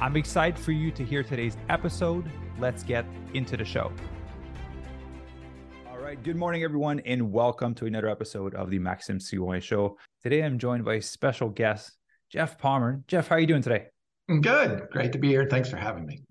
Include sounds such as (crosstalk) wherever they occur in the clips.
I'm excited for you to hear today's episode. Let's get into the show. All right. Good morning, everyone, and welcome to another episode of the Maxime Sigouin Show. Today, I'm joined by a special guest, Geoff Palmer. Geoff, how are you doing today? Good. Great to be here. Thanks for having me.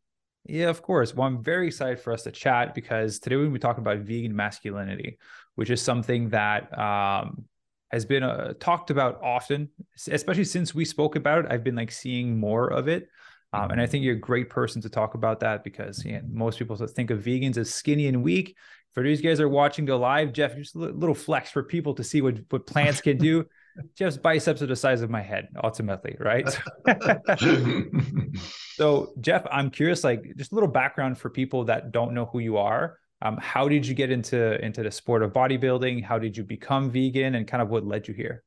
Yeah, of course. Well, I'm very excited for us to chat because today we're going to be talking about vegan masculinity, which is something that um, has been uh, talked about often, especially since we spoke about it. I've been like seeing more of it. Um, and I think you're a great person to talk about that because you know, most people think of vegans as skinny and weak. For these guys that are watching the live, Geoff, just a little flex for people to see what, what plants can do. (laughs) Geoff's biceps are the size of my head, ultimately, right? (laughs) so, Geoff, I'm curious, like just a little background for people that don't know who you are. Um, how did you get into into the sport of bodybuilding? How did you become vegan, and kind of what led you here?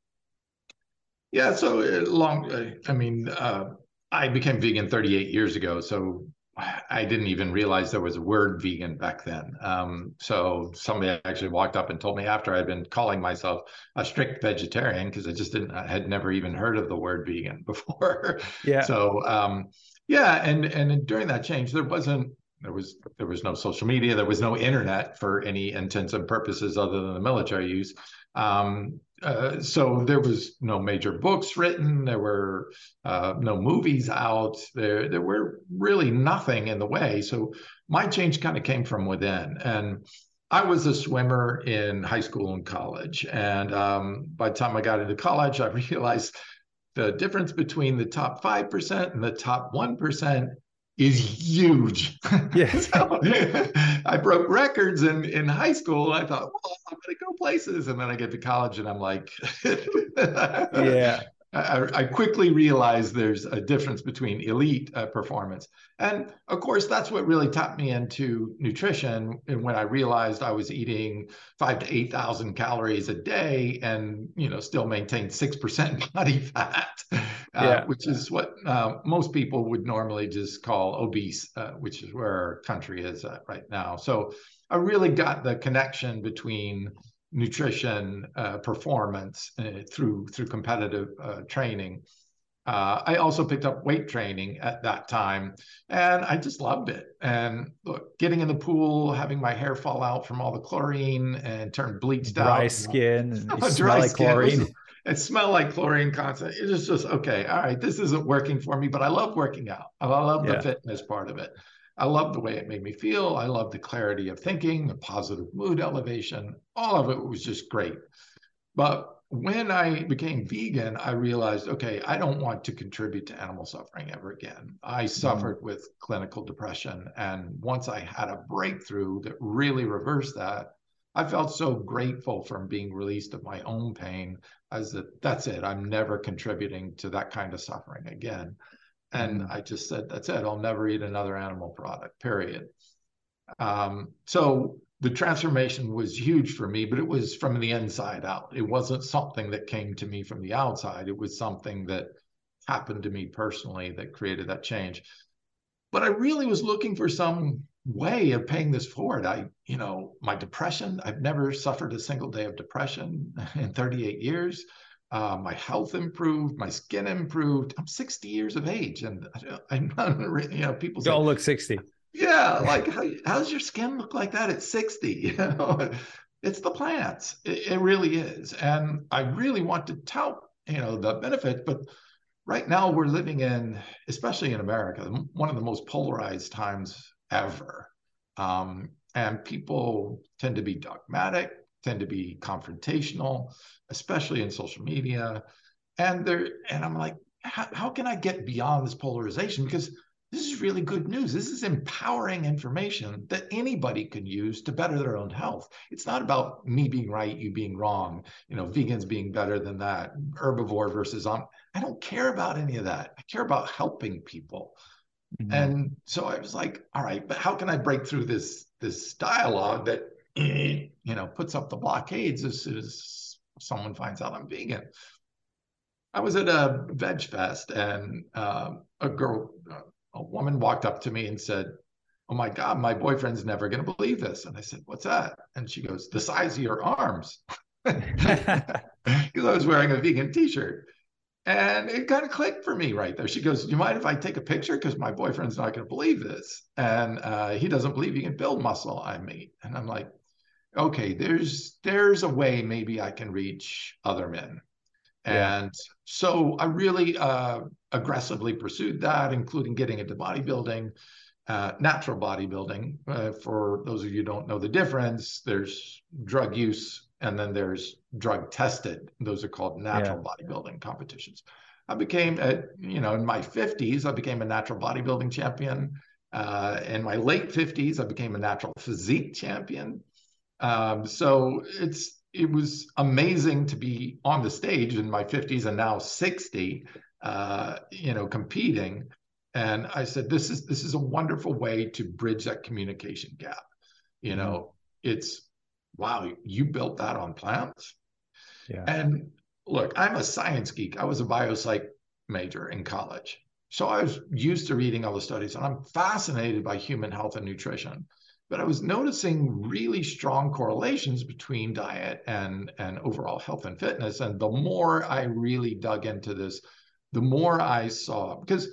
Yeah, so uh, long. Uh, I mean, uh, I became vegan 38 years ago, so I didn't even realize there was a word vegan back then. Um, so somebody actually walked up and told me after I'd been calling myself a strict vegetarian because I just didn't, I had never even heard of the word vegan (laughs) before. Yeah. So um, yeah, and and during that change, there wasn't there was there was no social media, there was no internet for any intents and purposes other than the military use. Um, uh, so there was no major books written. There were uh, no movies out. There, there were really nothing in the way. So my change kind of came from within. And I was a swimmer in high school and college. And um, by the time I got into college, I (laughs) realized the difference between the top 5% and the top 1% is huge. (laughs) Yeah. so, I broke records in, in high school. I thought, well, I'm going to go places. And then I get to college and I'm like, (laughs) yeah. I, I, quickly realized there's a difference between elite uh, performance. And of course, that's what really tapped me into nutrition. And when I realized I was eating five to 8,000 calories a day and, you know, still maintain 6% (laughs) body fat, uh, yeah. which is what uh, most people would normally just call obese, uh, which is where our country is at right now. So I really got the connection between nutrition uh, performance uh, through through competitive uh, training. Uh, I also picked up weight training at that time, and I just loved it. And look, getting in the pool, having my hair fall out from all the chlorine and turn bleached dry out, dry skin, and (laughs) dry like skin. chlorine. (laughs) It smelled like chlorine constantly. It was just okay. All right, this isn't working for me, but I love working out. I love the fitness part of it. I love the way it made me feel. I love the clarity of thinking, the positive mood elevation. All of it was just great. But when I became vegan, I realized, okay, I don't want to contribute to animal suffering ever again. I mm-hmm. suffered mm. with clinical depression. And once I had a breakthrough that really reversed that, I felt so grateful from being released of my own pain as that that's it. I'm never contributing to that kind of suffering again. And I just said, that's it. I'll never eat another animal product, period. Um, so the transformation was huge for me, but it was from the inside out. It wasn't something that came to me from the outside. It was something that happened to me personally that created that change. But I really was looking for some way of paying this forward. I, you know, my depression, I've never suffered a single day of depression (laughs) in 38 years. Uh, my health improved, my skin improved. I'm 60 years of age, and I'm not, (laughs) you know, people don't look 60. Yeah, (laughs) like how, does your skin look like that at 60? (laughs) You know, it's the plants. It, it really is, and I really want to tout, you know, the benefits. But right now, we're living in, especially in America, one of the most polarized times ever, um, and people tend to be dogmatic tend to be confrontational, especially in social media. And they're and I'm like, how, how can I get beyond this polarization? Because this is really good news. This is empowering information that anybody can use to better their own health. It's not about me being right, you being wrong, you know, vegans being better than that, herbivore versus on. I don't care about any of that. I care about helping people. Mm-hmm. And so I was like, all right, but how can I break through this this dialogue that you know puts up the blockades as soon as someone finds out I'm vegan? I was at a veg fest and uh, a girl, a woman walked up to me and said, Oh my God, my boyfriend's never going to believe this. And I said, What's that? And she goes, The size of your arms. (laughs) Because I was wearing a vegan t shirt. And it kind of clicked for me right there. She goes, Do you mind if I take a picture? Because my boyfriend's not going to believe this. And uh, he doesn't believe you can build muscle on meat. And I'm like, okay, there's there's a way maybe I can reach other men. Yeah. And so I really uh, aggressively pursued that, including getting into bodybuilding, uh, natural bodybuilding. Uh, for those of you who don't know the difference, there's drug use and then there's drug tested. Those are called natural yeah. bodybuilding competitions. I became, a, you know, in my 50s, I became a natural bodybuilding champion. Uh, in my late 50s, I became a natural physique champion. Um, so it's it was amazing to be on the stage in my 50s and now 60, uh, you know, competing. And I said, this is this is a wonderful way to bridge that communication gap. You know, it's wow, you built that on plants. Yeah. And look, I'm a science geek. I was a biopsych major in college. So I was used to reading all the studies and I'm fascinated by human health and nutrition. But I was noticing really strong correlations between diet and, and overall health and fitness. And the more I really dug into this, the more I saw, because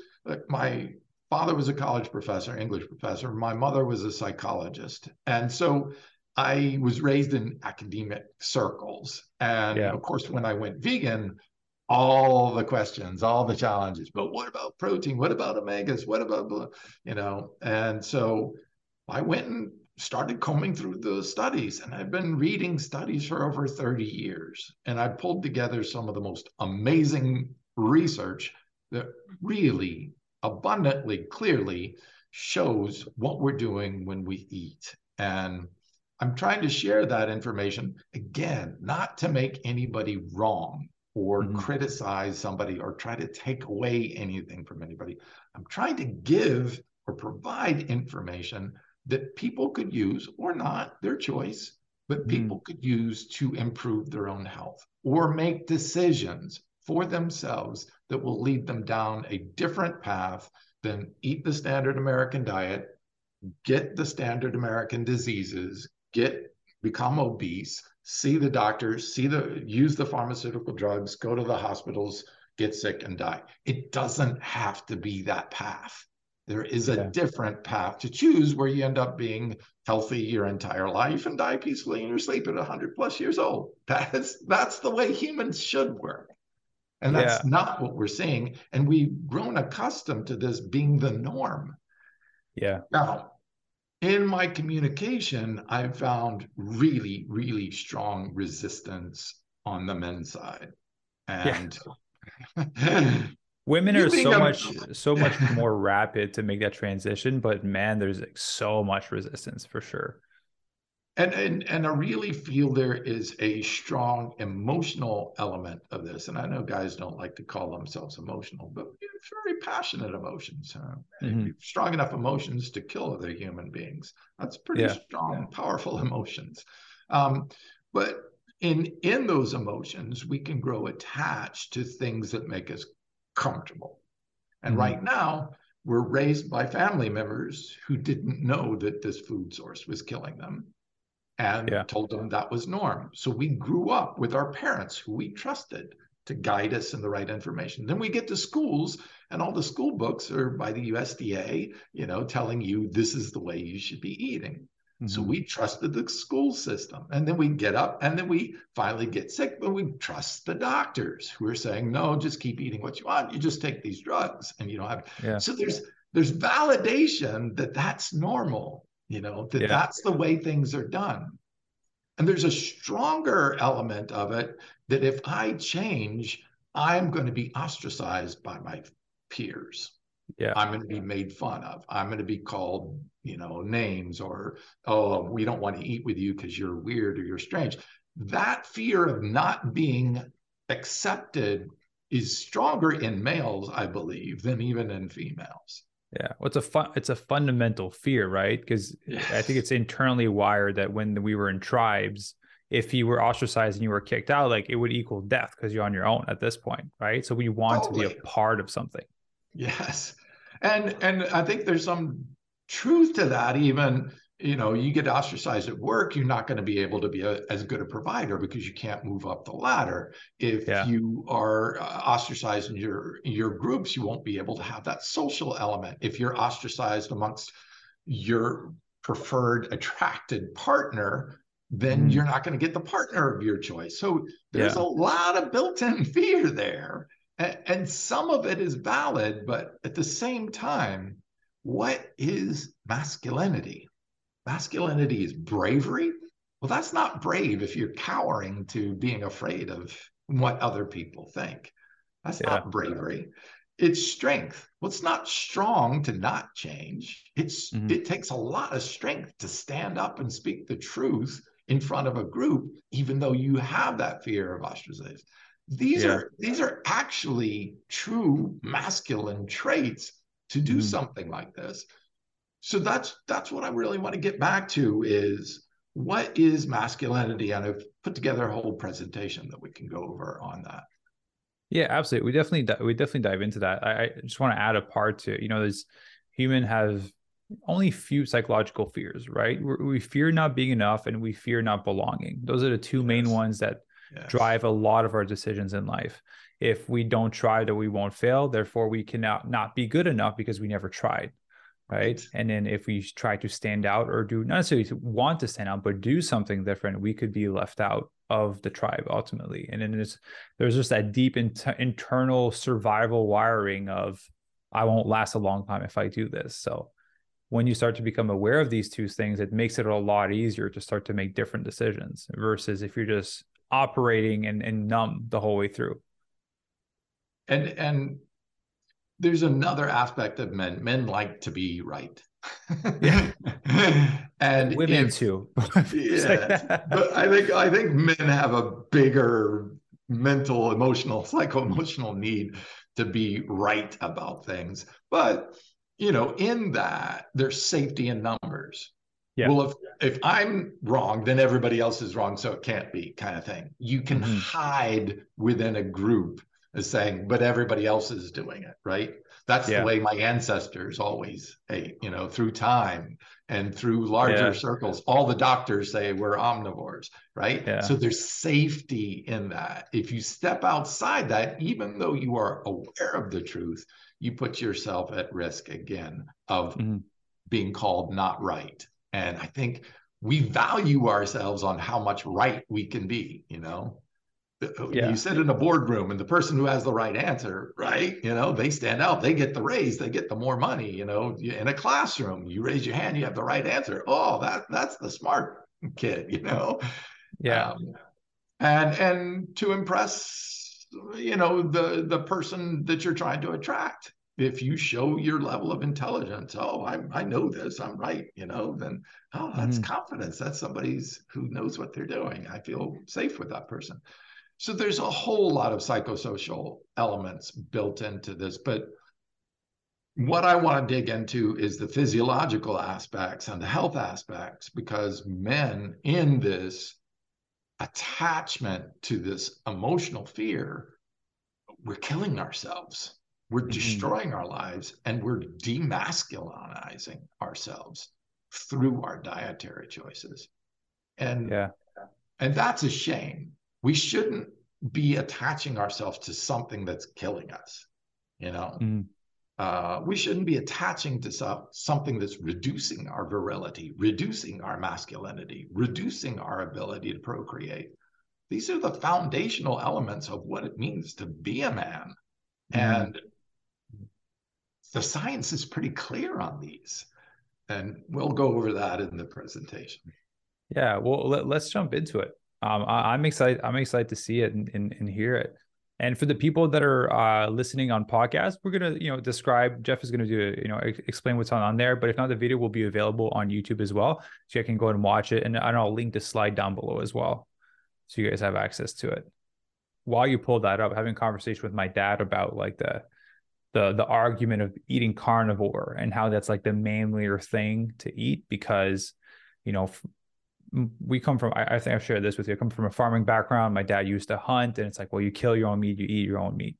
my father was a college professor, English professor. My mother was a psychologist. And so I was raised in academic circles. And yeah. of course, when I went vegan, all the questions, all the challenges, but what about protein? What about omegas? What about, you know? And so I went and started combing through the studies, and I've been reading studies for over 30 years. And I pulled together some of the most amazing research that really abundantly, clearly shows what we're doing when we eat. And I'm trying to share that information again, not to make anybody wrong or mm-hmm. criticize somebody or try to take away anything from anybody. I'm trying to give or provide information that people could use or not, their choice, but mm-hmm. people mm. could use to improve their own health or make decisions for themselves that will lead them down a different path than eat the standard American diet, get the standard American diseases, get become obese, see the doctors, see the use the pharmaceutical drugs, go to the hospitals, get sick and die. It doesn't have to be that path. There is a yeah. different path to choose where you end up being healthy your entire life and die peacefully in your sleep at 100 plus years old. (laughs) That's that's the way humans should work. And that's yeah. not what we're seeing. And we've grown accustomed to this being the norm. Yeah. Now, in my communication, I found really, really strong resistance on the men's side. And yeah. (laughs) (laughs) women are so much so much more rapid to make that transition, but man, there's like so much resistance for sure. And, and and I really feel there is a strong emotional element of this. And I know guys don't like to call themselves emotional, but very passionate emotions, mm-hmm. strong enough emotions to kill other human beings. That's pretty yeah. strong, powerful (laughs) emotions. Um, but in in those emotions, we can grow attached to things that make us comfortable. And mm-hmm. right now, we're raised by family members who didn't know that this food source was killing them and yeah. told them that was norm. So we grew up with our parents who we trusted to guide us in the right information. Then we get to schools and all the school books are by the USDA, you know, telling you this is the way you should be eating. Mm-hmm. So we trusted the school system. And then we get up and then we finally get sick, but we trust the doctors who are saying, no, just keep eating what you want. You just take these drugs and you don't have. Yeah. So there's there's validation that that's normal you know, that yeah. that's the way things are done. And there's a stronger element of it that if I change, I'm going to be ostracized by my peers. Yeah. I'm going to be made fun of. I'm going to be called, you know, names or, oh, we don't want to eat with you because you're weird or you're strange. That fear of not being accepted is stronger in males, I believe, than even in females. Yeah, well, it's a fun, it's a fundamental fear, right? Because yes. I think it's internally wired that when we were in tribes, if you were ostracized and you were kicked out, like it would equal death because you're on your own at this point, right? So we want totally. to be a part of something. Yes, and and I think there's some truth to that. Even you know, you get ostracized at work, you're not going to be able to be a, as good a provider because you can't move up the ladder. If yeah. you are uh, ostracized in your your groups, you won't be able to have that social element. If you're ostracized amongst your preferred attracted partner, then mm. you're not going to get the partner of your choice. So there's yeah. a lot of built-in (laughs) fear there. And, and some of it is valid, but at the same time, what is masculinity? Masculinity is bravery. Well, that's not brave if you're cowering to being afraid of what other people think. That's yeah. not bravery. It's strength. Well, it's not strong to not change. It's mm-hmm. it takes a lot of strength to stand up and speak the truth in front of a group, even though you have that fear of ostracization. These yeah. are these are actually true masculine traits to do mm-hmm. something like this. So that's that's what I really want to get back to is what is masculinity? And I've put together a whole presentation that we can go over on that. Yeah, absolutely. We definitely we definitely dive into that. I, I just want to add a part to you know, there's human have only few psychological fears, right? we we fear not being enough and we fear not belonging. Those are the two yes. main ones that yes. drive a lot of our decisions in life. If we don't try, that we won't fail. Therefore, we cannot not be good enough because we never tried. Right? right. And then if we try to stand out or do not necessarily want to stand out, but do something different, we could be left out of the tribe ultimately. And then there's there's just that deep in- internal survival wiring of I won't last a long time if I do this. So when you start to become aware of these two things, it makes it a lot easier to start to make different decisions versus if you're just operating and, and numb the whole way through. And and there's another aspect of men. Men like to be right. yeah. (laughs) and women if, too. (laughs) yeah. but I think I think men have a bigger mental, emotional, psycho emotional need to be right about things. But you know, in that there's safety in numbers. Yeah. Well, if if I'm wrong, then everybody else is wrong, so it can't be kind of thing. You can mm-hmm. hide within a group as saying, but everybody else is doing it, right? That's yeah. the way my ancestors always ate, you know, through time and through larger yeah. circles. All the doctors say we're omnivores, right? So there's safety in that. If you step outside that, even though you are aware of the truth, you put yourself at risk again of mm-hmm. being called not right. And I think we value ourselves on how much right we can be, you know. Yeah. You sit in a boardroom and the person who has the right answer, right? You know, they stand out, they get the raise, they get the more money, you know. In a classroom, you raise your hand, you have the right answer. Oh, that that's the smart kid, (laughs) you know. Yeah. Um, and and to impress you know the the person that you're trying to attract if you show your level of intelligence oh i, I know this i'm right you know then oh that's mm-hmm. confidence that's somebody's who knows what they're doing i feel safe with that person so there's a whole lot of psychosocial elements built into this but what i want to dig into is the physiological aspects and the health aspects because men in this attachment to this emotional fear, we're killing ourselves. We're mm-hmm. destroying our lives and we're demasculinizing ourselves through our dietary choices. And yeah. and that's a shame. We shouldn't be attaching ourselves to something that's killing us, you know. Mm uh, we shouldn't be attaching to some, something that's reducing our virility, reducing our masculinity, reducing our ability to procreate. These are the foundational elements of what it means to be a man. Mm-hmm. And the science is pretty clear on these. And we'll go over that in the presentation. Yeah, well, let, us jump into it. Um, I, am excited. I'm excited to see it and, and, and hear it. And for the people that are uh, listening on podcast, we're gonna you know describe. Geoff is gonna do you know explain what's on on there. But if not, the video will be available on YouTube as well, so you can go and watch it. And, and I'll link the slide down below as well, so you guys have access to it. While you pull that up, having conversation with my dad about like the the the argument of eating carnivore and how that's like the manlier thing to eat because you know we come from I, I think I've shared this with you. I come from a farming background. My dad used to hunt, and it's like, well, you kill your own meat, you eat your own meat,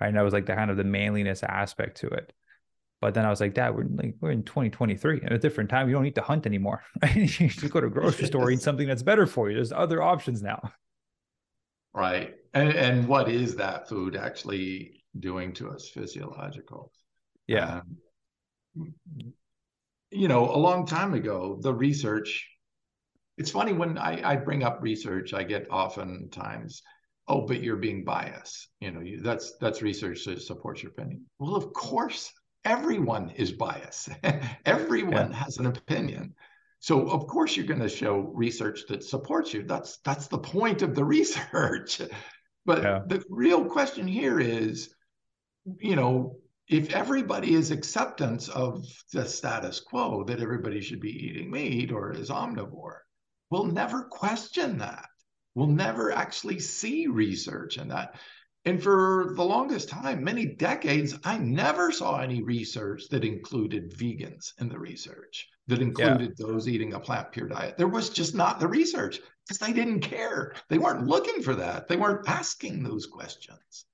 right? And that was like the kind of the manliness aspect to it. But then I was like, Dad, we're like we're in 2023 at a different time. You don't need to hunt anymore. (laughs) You just go to a grocery store, eat something that's better for you. There's other options now. Right. And and what is that food actually doing to us physiological? Yeah. Um, you know, a long time ago, the research. It's funny when I, I bring up research, I get oftentimes, oh, but you're being biased. You know, you, that's that's research that supports your opinion. Well, of course, everyone is biased. (laughs) everyone yeah. has an opinion. So of course you're going to show research that supports you. That's that's the point of the (laughs) research. But yeah. the real question here is, you know, if everybody is acceptance of the status quo that everybody should be eating meat or is omnivore, we'll never question that. We'll never actually see research in that. And for the longest time, many decades, I never saw any research that included vegans in the research, that included yeah. those eating a plant pure diet. There was just not the research because they didn't care. They weren't looking for that. They weren't asking those questions.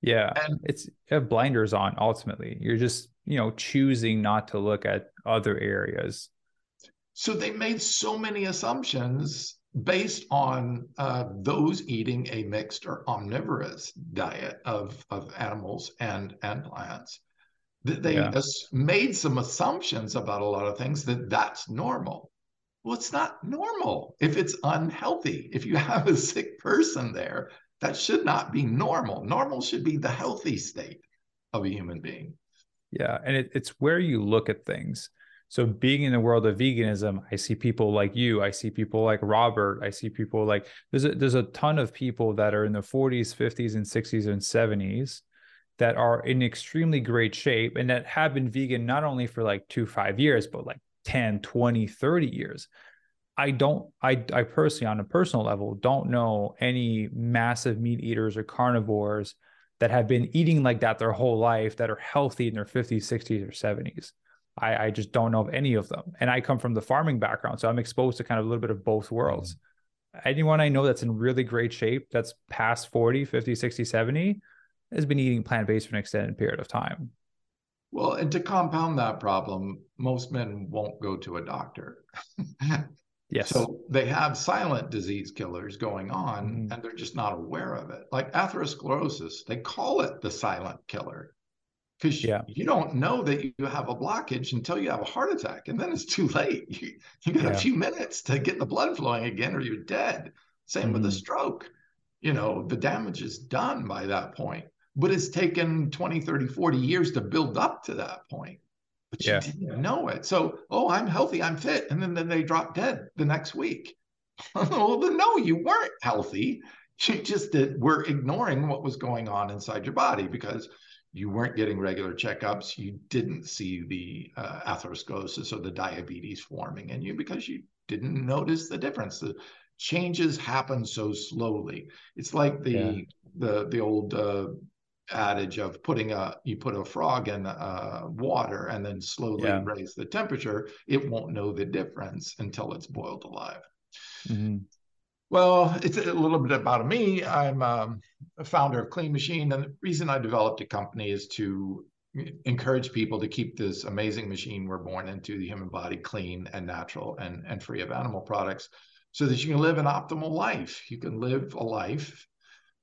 Yeah. And it's blinders on ultimately. You're just, you know, choosing not to look at other areas. So they made so many assumptions based on uh, those eating a mixed or omnivorous diet of, of animals and, and plants. They yeah. made some assumptions about a lot of things that that's normal. Well, it's not normal if it's unhealthy. If you have a sick person there, that should not be normal. Normal should be the healthy state of a human being. Yeah. And it, it's where you look at things. So being in the world of veganism, I see people like you, I see people like Robert, I see people like there's a there's a ton of people that are in the 40s, 50s, and 60s and 70s that are in extremely great shape and that have been vegan not only for like two, five years, but like 10, 20, 30 years. I don't, I, I personally, on a personal level, don't know any massive meat eaters or carnivores that have been eating like that their whole life that are healthy in their 50s, 60s, or 70s. I, I just don't know of any of them. And I come from the farming background, so I'm exposed to kind of a little bit of both worlds. Mm-hmm. Anyone I know that's in really great shape, that's past 40, 50, 60, 70, has been eating plant based for an extended period of time. Well, and to compound that problem, most men won't go to a doctor. (laughs) yes. So they have silent disease killers going on mm-hmm. and they're just not aware of it. Like atherosclerosis, they call it the silent killer because yeah. you don't know that you have a blockage until you have a heart attack and then it's too late (laughs) you, you got yeah. a few minutes to get the blood flowing again or you're dead same mm-hmm. with a stroke you know the damage is done by that point but it's taken 20 30 40 years to build up to that point but you yeah. didn't know it so oh i'm healthy i'm fit and then, then they drop dead the next week (laughs) well then no you weren't healthy you just did, were ignoring what was going on inside your body because you weren't getting regular checkups, you didn't see the uh, atherosclerosis or the diabetes forming in you because you didn't notice the difference. The changes happen so slowly. It's like the yeah. the the old uh, adage of putting a you put a frog in uh, water and then slowly yeah. raise the temperature. It won't know the difference until it's boiled alive. Mm-hmm. Well, it's a little bit about me. I'm um, a founder of Clean Machine, and the reason I developed a company is to encourage people to keep this amazing machine we're born into, the human body, clean and natural and, and free of animal products, so that you can live an optimal life. You can live a life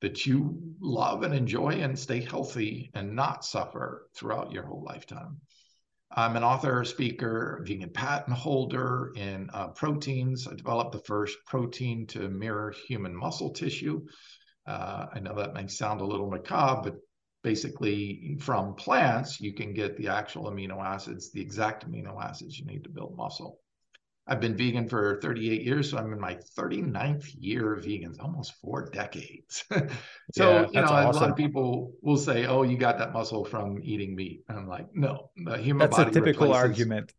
that you love and enjoy and stay healthy and not suffer throughout your whole lifetime. I'm an author, speaker, vegan patent holder in uh, proteins. I developed the first protein to mirror human muscle tissue. Uh, I know that may sound a little macabre, but basically from plants, you can get the actual amino acids, the exact amino acids you need to build muscle. I've been vegan for 38 years, so I'm in my 39th year of vegans, almost four decades. (laughs) so, yeah, you know, awesome. a lot of people will say, "Oh, you got that muscle from eating meat." And I'm like, "No, the human That's body." That's a typical replaces, argument.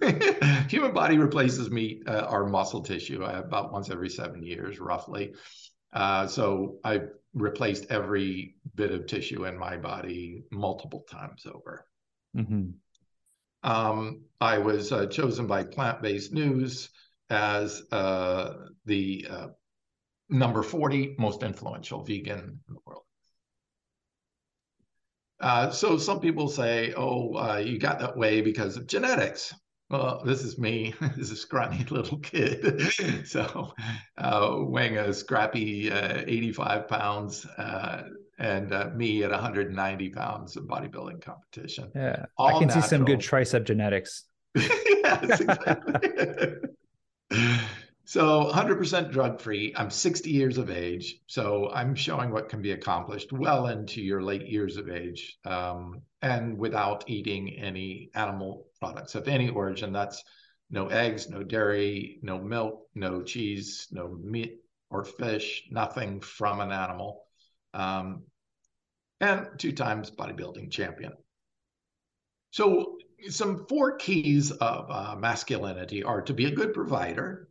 (laughs) human body replaces meat, uh, our muscle tissue, uh, about once every seven years, roughly. Uh, so I've replaced every bit of tissue in my body multiple times over. Mm-hmm. Um, I was uh, chosen by Plant Based News as uh, the uh, number 40 most influential vegan in the world. Uh, so some people say, oh, uh, you got that way because of genetics. Well, this is me (laughs) as a scrawny (laughs) little kid. (laughs) so uh, weighing a scrappy uh, 85 pounds and uh, me at 190 pounds of bodybuilding competition. Yeah. All I can natural. see some good (laughs) tricep genetics. yes, (laughs) exactly. (laughs) So 100% drug free. I'm 60 years of age. So I'm showing what can be accomplished well into your late years of age um, and without eating any animal products of any origin. That's no eggs, no dairy, no milk, no cheese, no meat or fish, nothing from an animal. Um, and two times bodybuilding champion. So, some four keys of uh, masculinity are to be a good provider,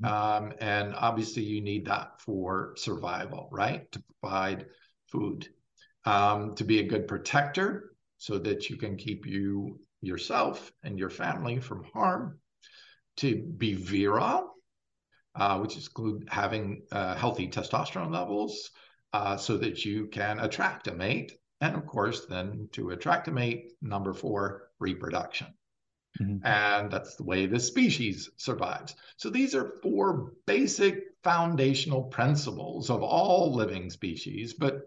Mm-hmm. Um, and obviously, you need that for survival, right? To provide food, um, to be a good protector, so that you can keep you yourself and your family from harm, to be virile, uh, which include having uh, healthy testosterone levels, uh, so that you can attract a mate, and of course, then to attract a mate, number four, reproduction. Mm-hmm. And that's the way the species survives. So these are four basic foundational principles of all living species, but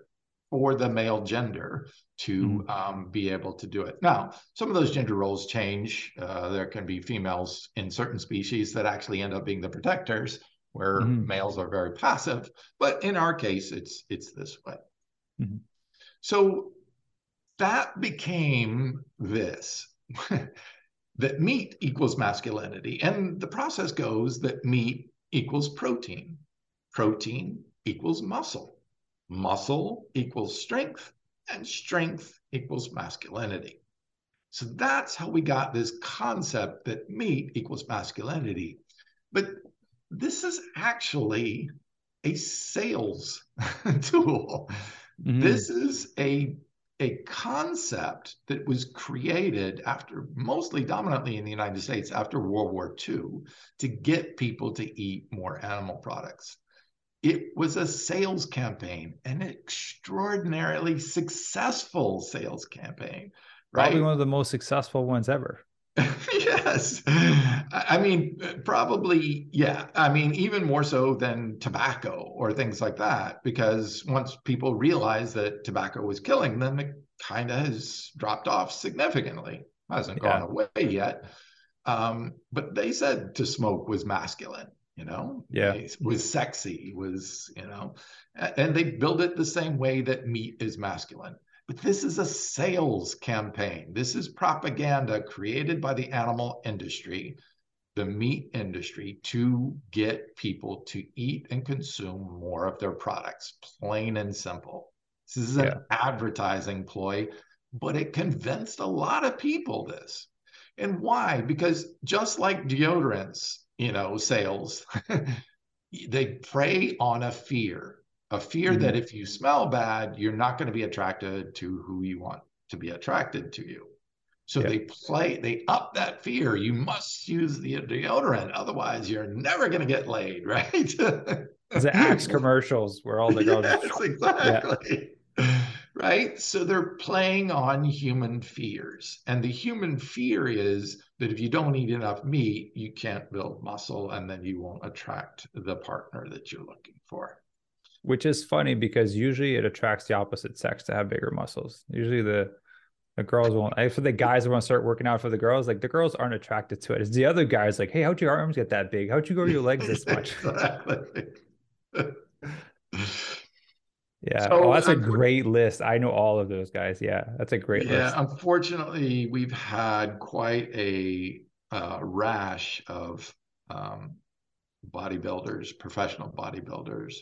for the male gender to mm-hmm. um, be able to do it. Now, some of those gender roles change. Uh, there can be females in certain species that actually end up being the protectors, where mm-hmm. males are very passive. But in our case, it's it's this way. Mm-hmm. So that became this. (laughs) that meat equals masculinity. And the process goes that meat equals protein, protein equals muscle, muscle equals strength, and strength equals masculinity. So that's how we got this concept that meat equals masculinity. But this is actually a sales (laughs) tool. Mm-hmm. This is a a concept that was created after mostly dominantly in the United States after World War II to get people to eat more animal products. It was a sales campaign, an extraordinarily successful sales campaign. Right? Probably one of the most successful ones ever. (laughs) yes. I mean, probably, yeah. I mean, even more so than tobacco or things like that, because once people realized that tobacco was killing them, it kind of has dropped off significantly. Hasn't yeah. gone away yet. Um, but they said to smoke was masculine, you know? Yeah. It was sexy, was, you know, and they build it the same way that meat is masculine. But this is a sales campaign. This is propaganda created by the animal industry, the meat industry, to get people to eat and consume more of their products, plain and simple. This is an yeah. advertising ploy, but it convinced a lot of people this. And why? Because just like deodorants, you know, sales, (laughs) they prey on a fear a fear mm-hmm. that if you smell bad, you're not going to be attracted to who you want to be attracted to you. So yeah. they play, they up that fear. You must use the deodorant, otherwise you're never going to get laid, (laughs) right? the Axe commercials where all the girls. (laughs) Yes, exactly. Yeah. Right. So they're playing on human fears, and the human fear is that if you don't eat enough meat, you can't build muscle, and then you won't attract the partner that you're looking for which is funny because usually it attracts the opposite sex to have bigger muscles. Usually the the girls won't. For the guys want to start working out for the girls, like the girls aren't attracted to it. It's the other guys like, hey, how'd your arms get that big? How'd you grow your legs this much? (laughs) yeah. So, oh, that's a great list. I know all of those guys. Yeah, that's a great yeah, list. Unfortunately, we've had quite a uh, rash of um, bodybuilders, professional bodybuilders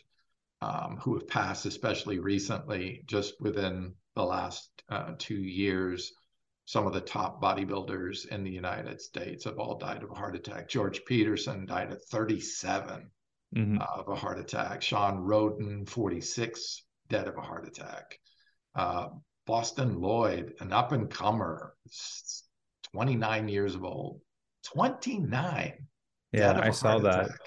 um, who have passed, especially recently, just within the last uh, two years. Some of the top bodybuilders in the United States have all died of a heart attack. George Peterson died at 37 mm-hmm. of a heart attack. Shawn Rhoden, 46 dead of a heart attack. Uh, Bostin Loyd, an up and comer, 29 years old. 29. Yeah, I saw that. Attack.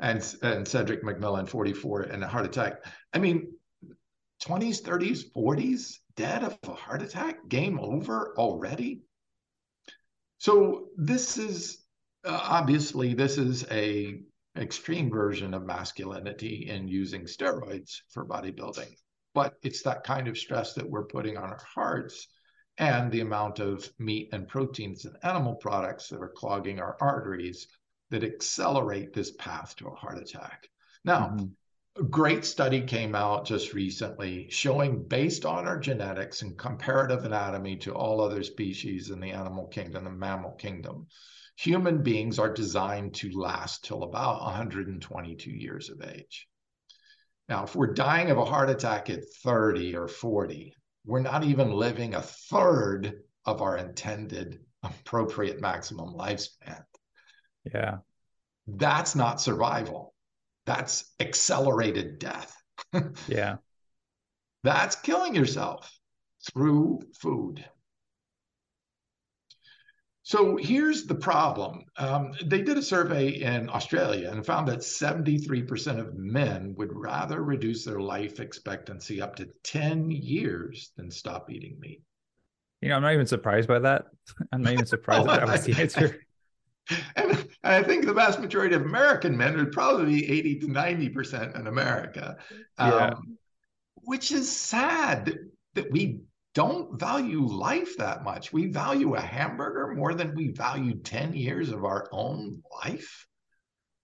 And, and Cedric McMillan, 44, and a heart attack. I mean, 20s, 30s, 40s, dead of a heart attack, game over already. So this is uh, obviously this is a extreme version of masculinity in using steroids for bodybuilding, but it's that kind of stress that we're putting on our hearts and the amount of meat and proteins and animal products that are clogging our arteries that accelerate this path to a heart attack. Now, mm-hmm. a great study came out just recently showing, based on our genetics and comparative anatomy to all other species in the animal kingdom, the mammal kingdom, human beings are designed to last till about 122 years of age. Now, if we're dying of a heart attack at 30 or 40, we're not even living a third of our intended appropriate maximum lifespan. Yeah. That's not survival. That's accelerated death. (laughs) yeah. That's killing yourself through food. So here's the problem. Um, they did a survey in Australia and found that 73% of men would rather reduce their life expectancy up to 10 years than stop eating meat. You know, I'm not even surprised by that. (laughs) I'm not even (laughs) surprised that that was the answer. And I think the vast majority of American men would probably be 80 to 90% in America. Yeah. Um, which is sad that, that we don't value life that much. We value a hamburger more than we value 10 years of our own life.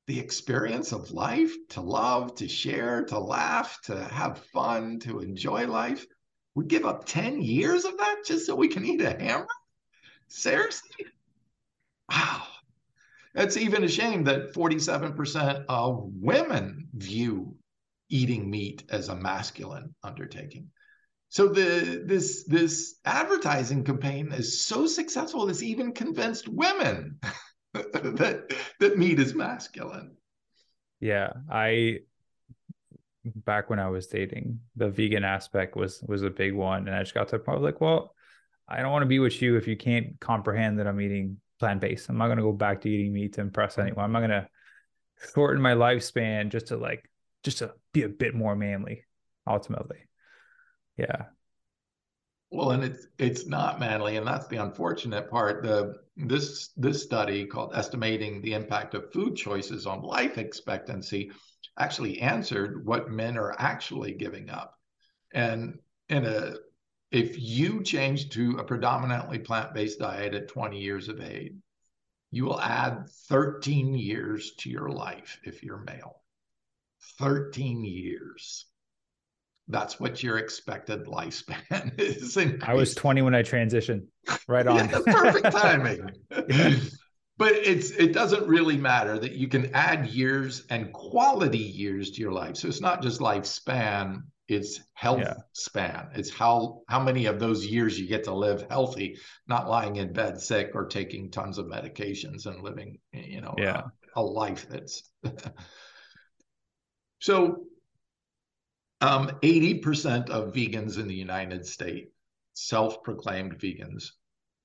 The experience of life, to love, to share, to laugh, to have fun, to enjoy life. We give up 10 years of that just so we can eat a hamburger? Seriously? Wow. It's even a shame that 47% of women view eating meat as a masculine undertaking. So the this this advertising campaign is so successful it's even convinced women (laughs) that that meat is masculine. Yeah, I back when I was dating, the vegan aspect was was a big one, and I just got to the point like, well, I don't want to be with you if you can't comprehend that I'm eating plant based. I'm not going to go back to eating meat to impress anyone. I'm not going to shorten my lifespan just to like just to be a bit more manly. Ultimately, yeah. Well, and it's it's not manly, and that's the unfortunate part. The this this study called "Estimating the Impact of Food Choices on Life Expectancy" actually answered what men are actually giving up, and in a if you change to a predominantly plant-based diet at 20 years of age, you will add 13 years to your life if you're male. 13 years that's what your expected lifespan (laughs) is. I was 20 when I transitioned. Right on. (laughs) yeah, perfect timing. (laughs) But it's it doesn't really matter that you can add years and quality years to your life. So it's not just lifespan, it's health yeah. span. It's how how many of those years you get to live healthy, not lying in bed sick or taking tons of medications and living, you know, yeah. a, a life that's (laughs) so um, 80% of vegans in the United States, self proclaimed vegans,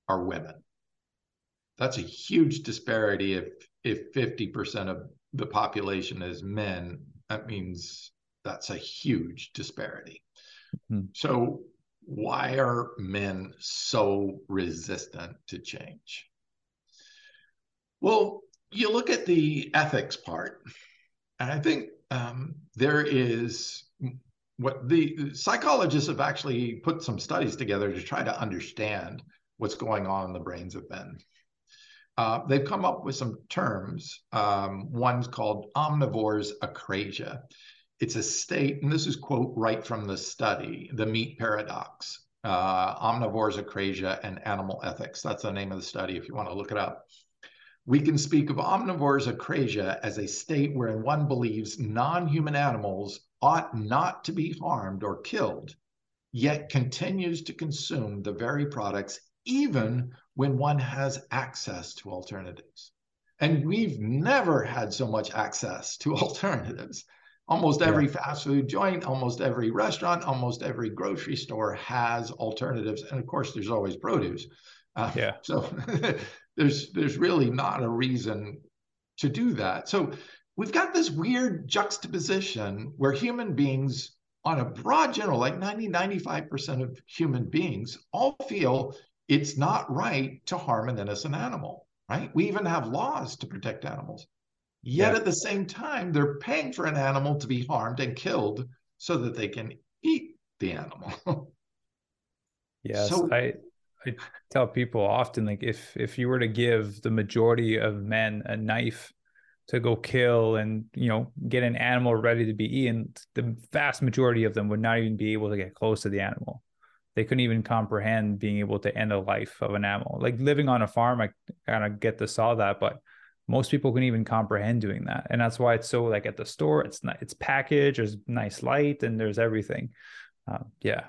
are women. That's a huge disparity. If, if 50% of the population is men, that means that's a huge disparity. Mm-hmm. So, why are men so resistant to change? Well, you look at the ethics part, and I think um, there is what the psychologists have actually put some studies together to try to understand what's going on in the brains of men. Uh, they've come up with some terms. Um, one's called omnivore's akrasia. It's a state, and this is quote right from the study, the meat paradox, uh, omnivore's akrasia and animal ethics. That's the name of the study if you want to look it up. We can speak of omnivore's akrasia as a state wherein one believes non human animals ought not to be harmed or killed, yet continues to consume the very products even when one has access to alternatives. And we've never had so much access to (laughs) alternatives. Almost every yeah. fast food joint, almost every restaurant, almost every grocery store has alternatives, and of course, there's always produce. Uh, yeah. (laughs) So (laughs) there's there's really not a reason to do that. So we've got this weird juxtaposition where human beings on a broad general like 90 95% of human beings all feel it's not right to harm an innocent animal right we even have laws to protect animals yet yeah. at the same time they're paying for an animal to be harmed and killed so that they can eat the animal. (laughs) Yes so, i i tell people often like if if you were to give the majority of men a knife to go kill and you know get an animal ready to be eaten the vast majority of them would not even be able to get close to the animal. They couldn't even comprehend being able to end a life of an animal. Like living on a farm i kind of get to saw that but most people can even comprehend doing that and that's why it's so like at the store it's not it's packaged there's nice light and there's everything uh, yeah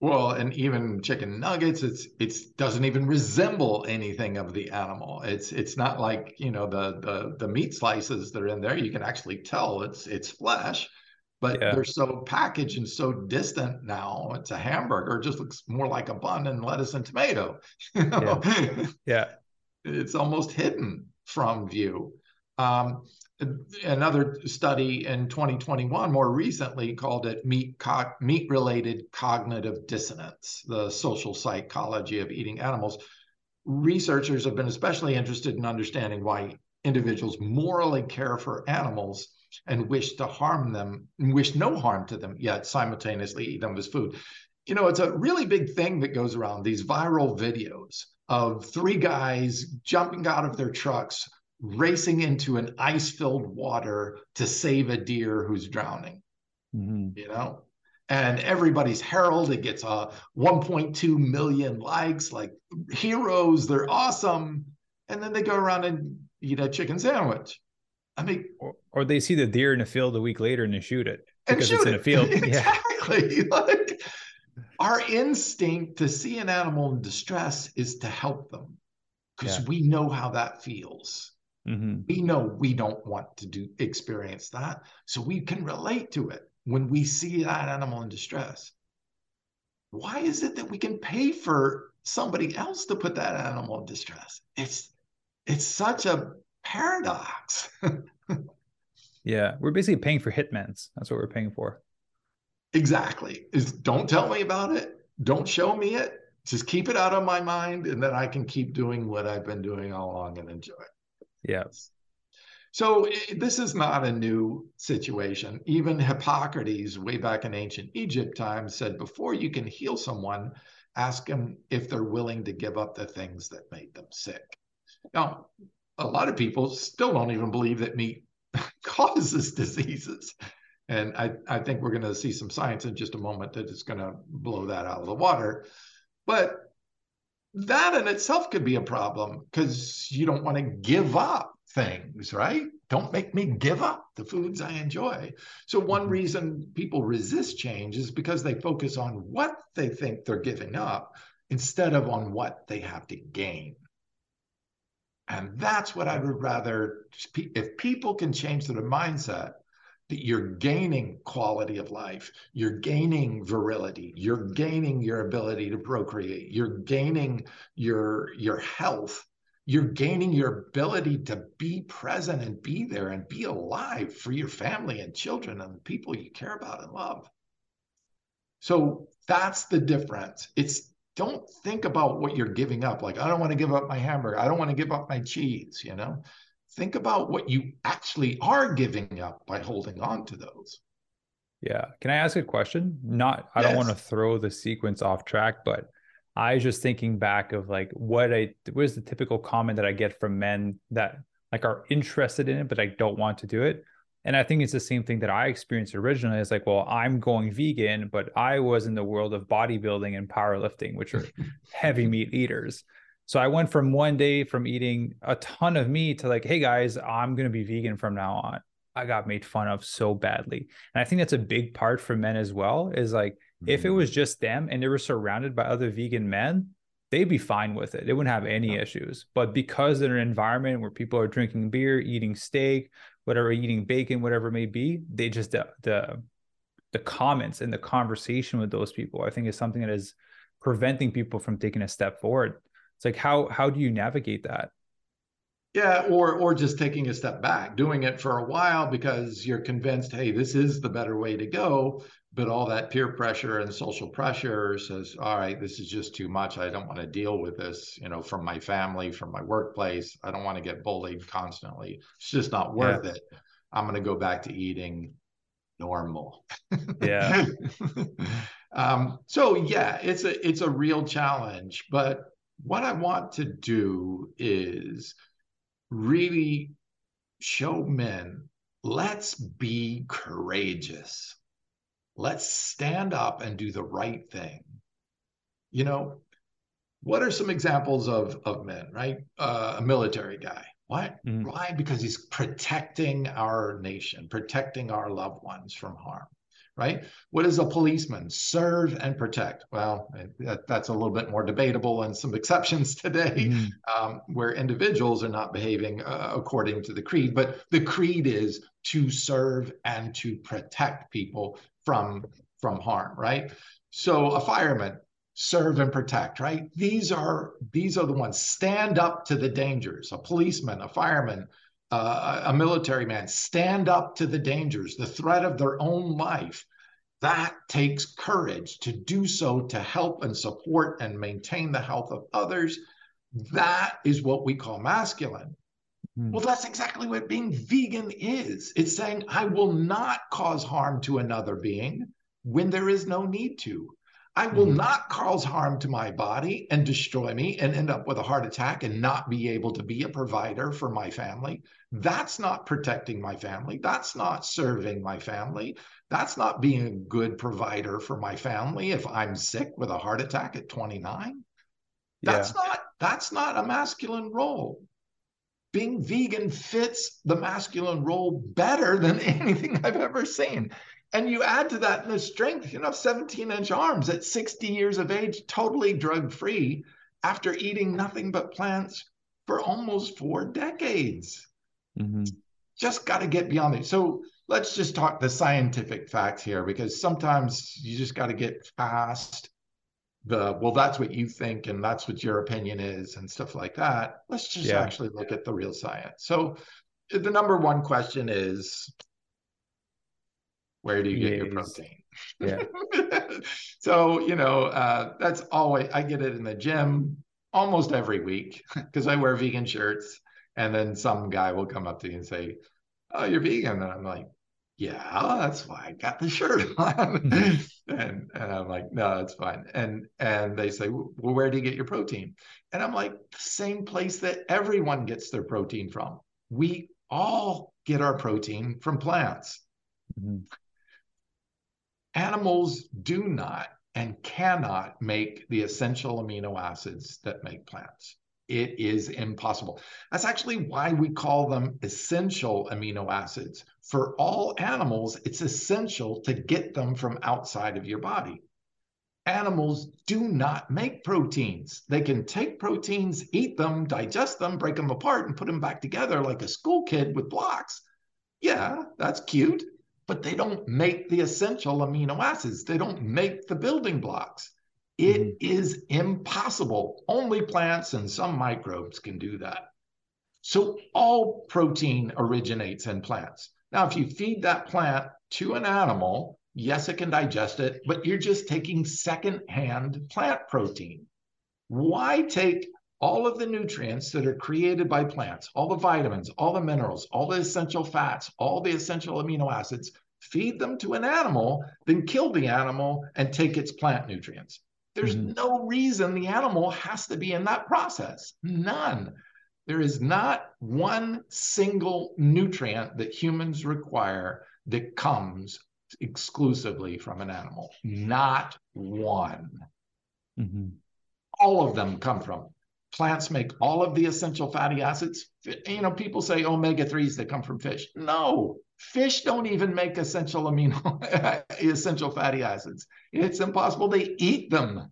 well, and even chicken nuggets, it's it's doesn't even resemble anything of the animal. It's it's not like you know the the the meat slices that are in there. You can actually tell it's it's flesh, but yeah. they're so packaged and so distant now. It's a hamburger. It just looks more like a bun and lettuce and tomato. (laughs) You know? yeah. yeah, (laughs) it's almost hidden from view. Um, another study in 2021 more recently called it meat co- meat related cognitive dissonance the social psychology of eating animals researchers have been especially interested in understanding why individuals morally care for animals and wish to harm them wish no harm to them yet simultaneously eat them as food you know it's a really big thing that goes around these viral videos of three guys jumping out of their trucks racing into an ice filled water to save a deer who's drowning. Mm-hmm. You know? And everybody's herald. It gets uh, 1.2 million likes, like heroes, they're awesome. And then they go around and eat a chicken sandwich. I mean, or, or they see the deer in a field a week later and they shoot it because shoot it's in a field. (laughs) exactly. (laughs) like our instinct to see an animal in distress is to help them because yeah. we know how that feels. Mm-hmm. We know we don't want to do experience that, so we can relate to it when we see that animal in distress. Why is it that we can pay for somebody else to put that animal in distress? It's it's such a paradox. (laughs) yeah, we're basically paying for hitmans. That's what we're paying for. Exactly. Is don't tell me about it. Don't show me it. Just keep it out of my mind, and then I can keep doing what I've been doing all along and enjoy it. Yes. So this is not a new situation. Even Hippocrates, way back in ancient Egypt times, said before you can heal someone, ask them if they're willing to give up the things that made them sick. Now, a lot of people still don't even believe that meat (laughs) causes diseases. And I, I think we're going to see some science in just a moment that is going to blow that out of the water. But that in itself could be a problem because you don't want to give up things, right? Don't make me give up the foods I enjoy. So, one mm-hmm. reason people resist change is because they focus on what they think they're giving up instead of on what they have to gain. And that's what I would rather, if people can change their mindset you're gaining quality of life, you're gaining virility, you're gaining your ability to procreate, you're gaining your your health, you're gaining your ability to be present and be there and be alive for your family and children and the people you care about and love. So that's the difference. It's don't think about what you're giving up. Like, I don't want to give up my hamburger. I don't want to give up my cheese, you know? Think about what you actually are giving up by holding on to those. Yeah. Can I ask a question? Not, I yes. don't want to throw the sequence off track, but I was just thinking back of like what I, what is the typical comment that I get from men that like are interested in it, but I don't want to do it. And I think it's the same thing that I experienced originally. It's like, well, I'm going vegan, but I was in the world of bodybuilding and powerlifting, which are (laughs) heavy meat eaters. So I went from one day from eating a ton of meat to like, hey guys, I'm going to be vegan from now on. I got made fun of so badly. And I think that's a big part for men as well is like, mm-hmm. if it was mm. just them and they were surrounded by other vegan men, they'd be fine with it. They wouldn't have any yeah. issues. But because they're in an environment where people are drinking beer, eating steak, whatever, eating bacon, whatever it may be, they just the the the comments and the conversation with those people, I think is something that is preventing people from taking a step forward. It's like how how do you navigate that? Yeah, or or just taking a step back, doing it for a while because you're convinced, hey, this is the better way to go. But all that peer pressure and social pressure says, all right, this is just too much. I don't want to deal with this, you know, from my family, from my workplace. I don't want to get bullied constantly. It's just not worth yeah. it. I'm going to go back to eating normal. Yeah. (laughs) um, so yeah, it's a it's a real challenge. But what I want to do is really show men let's be courageous. Let's stand up and do the right thing. You know, what are some examples of, of men, right? Uh, a military guy. Why? Mm-hmm. Why? Because he's protecting our nation, protecting our loved ones from harm right? What is a policeman? Serve and protect. Well, that, that's a little bit more debatable and some exceptions (laughs) today mm. um, where individuals are not behaving uh, according to the creed. But the creed is to serve and to protect people from, from harm, right? So a fireman, serve and protect right these are these are the ones stand up to the dangers a policeman a fireman uh, a military man stand up to the dangers, the threat of their own life, that takes courage to do so to help and support and maintain the health of others. That is what we call masculine. Mm. Well, that's exactly what being vegan is. It's saying, I will not cause harm to another being when there is no need to. I will mm-hmm. not cause harm to my body and destroy me and end up with a heart attack and not be able to be a provider for my family. That's not protecting my family. That's not serving my family. That's not being a good provider for my family if I'm sick with a heart attack at 29. That's yeah. not that's not a masculine role. Being vegan fits the masculine role better than (laughs) anything I've ever seen. And you add to that the strength, you know, 17 inch arms at 60 years of age, totally drug free after eating nothing but plants for almost four decades. Mm-hmm. Just got to get beyond it. So let's just talk the scientific facts here because sometimes you just got to get past the, well, that's what you think and that's what your opinion is and stuff like that. Let's just yeah. actually look at the real science. So the number one question is where do you get your protein? Yeah. (laughs) so, you know, uh, that's always, I get it in the gym almost every week (laughs) because I wear vegan shirts. And then some guy will come up to you and say, Oh, you're vegan. And I'm like, Yeah, that's why I got the shirt (laughs) on. Mm-hmm. and, and I'm like, No, that's fine. And and they say, Well, where do you get your protein? And I'm like, the same place that everyone gets their protein from. We all get our protein from plants. Mm-hmm. Animals do not and cannot make the essential amino acids that make plants. It is impossible. That's actually why we call them essential amino acids. For all animals, it's essential to get them from outside of your body. Animals do not make proteins. They can take proteins, eat them, digest them, break them apart, and put them back together like a school kid with blocks. Yeah, that's cute but they don't make the essential amino acids. They don't make the building blocks. It mm-hmm. is impossible. Only plants and some microbes can do that. So all protein originates in plants. Now, if you feed that plant to an animal, yes, it can digest it, but you're just taking secondhand plant protein. Why take all of the nutrients that are created by plants, all the vitamins, all the minerals, all the essential fats, all the essential amino acids, feed them to an animal, then kill the animal and take its plant nutrients. There's mm-hmm. no reason the animal has to be in that process. None. There is not one single nutrient that humans require that comes exclusively from an animal. Not one. Mm-hmm. All of them come from plants make all of the essential fatty acids. You know, people say omega 3s that come from fish. No, fish don't even make essential amino (laughs) essential fatty acids. It's impossible. They eat them.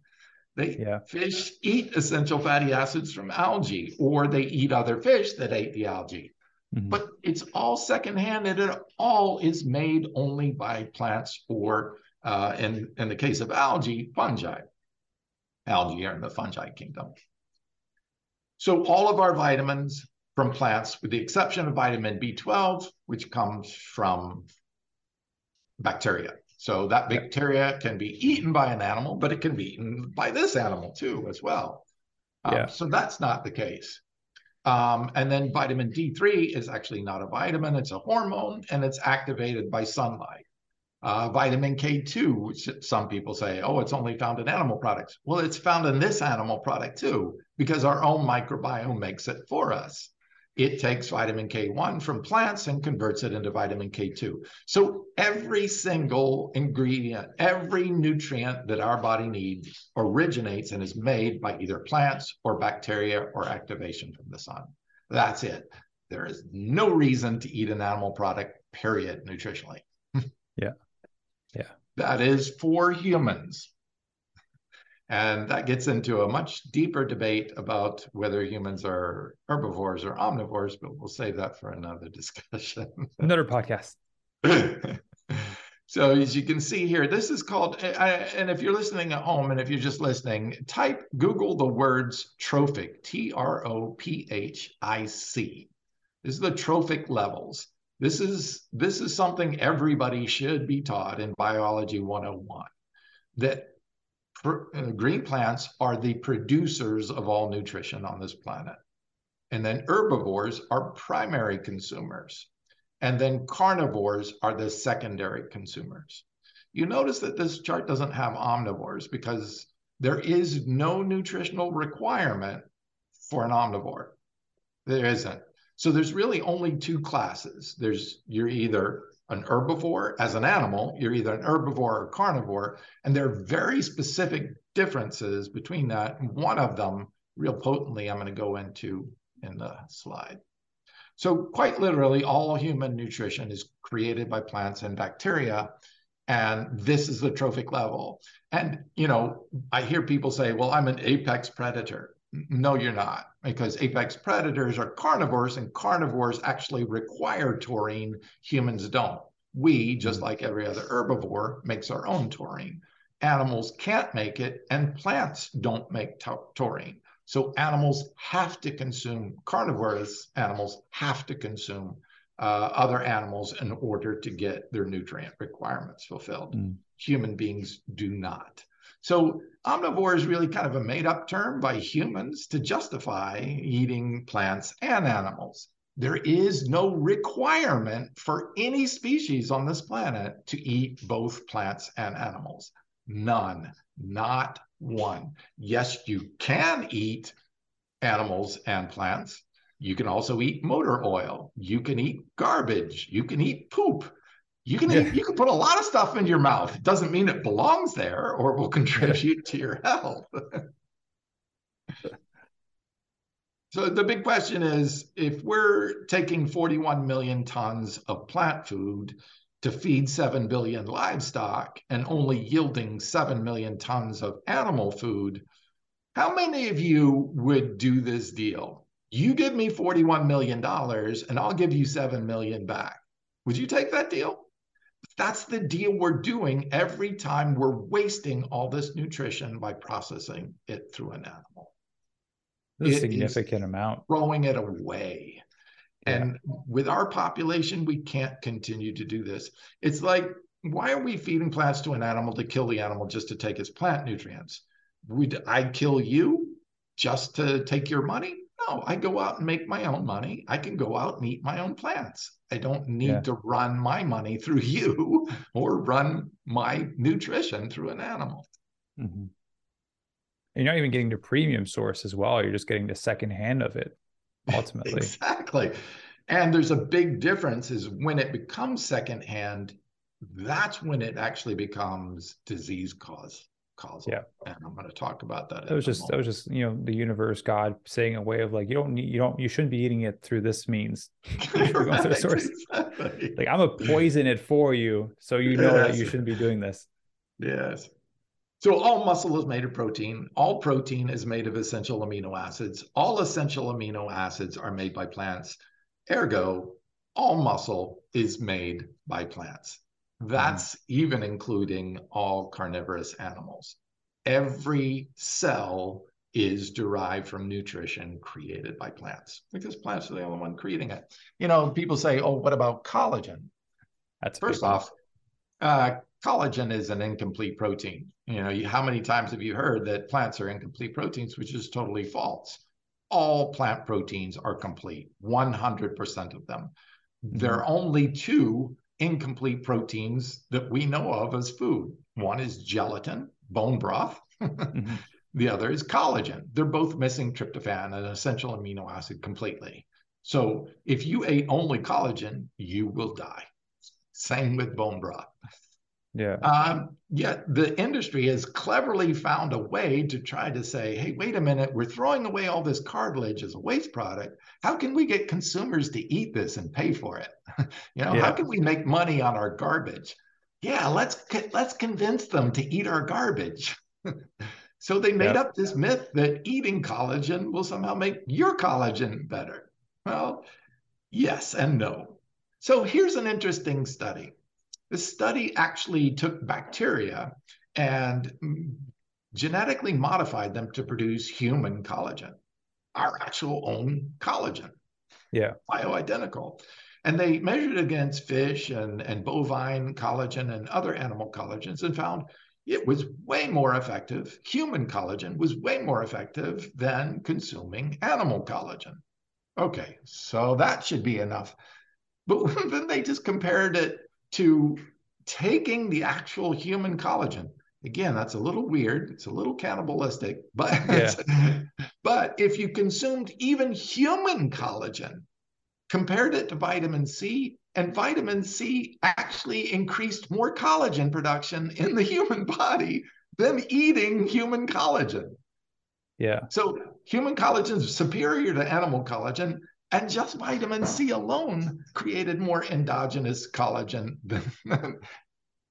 They yeah. fish eat essential fatty acids from algae, or they eat other fish that ate the algae. Mm-hmm. But it's all secondhand, and it all is made only by plants, or uh, in in the case of algae, fungi. Algae are in the fungi kingdom. So all of our vitamins from plants, with the exception of vitamin B12, which comes from bacteria. So that bacteria can be eaten by an animal, but it can be eaten by this animal too, as well. Um, yeah. So that's not the case. Um, and then vitamin D3 is actually not a vitamin, it's a hormone, and it's activated by sunlight. Uh, vitamin K2, which some people say, oh, it's only found in animal products. Well, it's found in this animal product too, because our own microbiome makes it for us it takes vitamin K1 from plants and converts it into vitamin K2. So every single ingredient, every nutrient that our body needs originates and is made by either plants or bacteria or activation from the sun. That's it. There is no reason to eat an animal product, period, nutritionally. (laughs) yeah. Yeah. That is for humans. And that gets into a much deeper debate about whether humans are herbivores or omnivores, but we'll save that for another discussion. (laughs) Another podcast. so as you can see here, this is called, and if you're listening at home and if you're just listening, type Google the words trophic, T R O P H I C. This is the trophic levels. This is this is something everybody should be taught in biology 101 that uh, green plants are the producers of all nutrition on this planet. And then herbivores are primary consumers. And then carnivores are the secondary consumers. You notice that this chart doesn't have omnivores because there is no nutritional requirement for an omnivore. There isn't. So there's really only two classes. There's you're either an herbivore as an animal, you're either an herbivore or carnivore, and there are very specific differences between that. One of them, real potently, I'm going to go into in the slide. So, quite literally, all human nutrition is created by plants and bacteria. And this is the trophic level. And, you know, I hear people say, well, I'm an apex predator. No, you're not, because apex predators are carnivores, and carnivores actually require taurine. Humans don't. We, just mm-hmm. like every other herbivore, makes our own taurine. Animals can't make it, and plants don't make taurine. So animals have to consume, carnivorous animals have to consume uh, other animals in order to get their nutrient requirements fulfilled. Mm. Human beings do not. So omnivore is really kind of a made up term by humans to justify eating plants and animals. There is no requirement for any species on this planet to eat both plants and animals. None, not one. Yes, you can eat animals and plants. You can also eat motor oil. You can eat garbage. You can eat poop. You can yeah. you can put a lot of stuff in your mouth. It doesn't mean it belongs there or will contribute to your health. (laughs) so the big question is if we're taking 41 million tons of plant food to feed 7 billion livestock and only yielding 7 million tons of animal food, how many of you would do this deal? You give me $41 million and I'll give you 7 million back. Would you take that deal? That's the deal we're doing every time we're wasting all this nutrition by processing it through an animal. A significant amount. Throwing it away. Yeah. And with our population, we can't continue to do this. It's like, why are we feeding plants to an animal to kill the animal just to take its plant nutrients? Would I kill you just to take your money? No, I go out and make my own money. I can go out and eat my own plants. I don't need yeah. to run my money (laughs) through you or run my nutrition through an animal. Mm-hmm. You're not even getting the premium source as well. You're just getting the second hand of it (laughs) ultimately. exactly. And there's a big difference is when it becomes secondhand, that's when it actually becomes disease cause causal. Yeah. And I'm going to talk about that. That was just, that was just, you know, the universe, God saying a way of like, you don't need, you don't, you shouldn't be eating it through this means. (laughs) (laughs) right, through source. Exactly. Like I'm a poison it for you. So you know yes. that you shouldn't be doing this. Yes. So all muscle is made of protein. All protein is made of essential amino acids. All essential amino acids are made by plants. Ergo, all muscle is made by plants. That's mm-hmm. even including all carnivorous animals. Every cell is derived from nutrition created by plants because plants are the only one creating it. You know, people say, "Oh, what about collagen?" That's first off, uh, collagen is an incomplete protein. You know, how many times have you heard that plants are incomplete proteins, which is totally false. All plant proteins are complete, 100% of them. Mm-hmm. There are only two incomplete proteins that we know of as food. One is gelatin, bone broth. (laughs) mm-hmm. The other is collagen. They're both missing tryptophan, an essential amino acid, completely. So if you ate only collagen, you will die. Same with bone broth. Yeah. Um, yet the industry has cleverly found a way to try to say, hey, wait a minute, we're throwing away all this cartilage as a waste product. How can we get consumers to eat this and pay for it? (laughs) you know, yeah. how can we make money on our garbage? Yeah, let's let's convince them to eat our garbage. (laughs) so they made yeah. up this myth that eating collagen will somehow make your collagen better. Well, yes and no. So here's an interesting study. The study actually took bacteria and genetically modified them to produce human collagen, our actual own collagen. Yeah. Bioidentical. And they measured against fish and, and bovine collagen and other animal collagens and found it was way more effective. Human collagen was way more effective than consuming animal collagen. Okay, so that should be enough. But (laughs) then they just compared it to taking the actual human collagen. Again, that's a little weird. It's a little cannibalistic, but yeah. (laughs) but if you consumed even human collagen, compared it to vitamin C, and vitamin C actually increased more collagen production in the human (laughs) body than eating human collagen. Yeah. So human collagen is superior to animal collagen, and just vitamin C alone created more endogenous collagen than.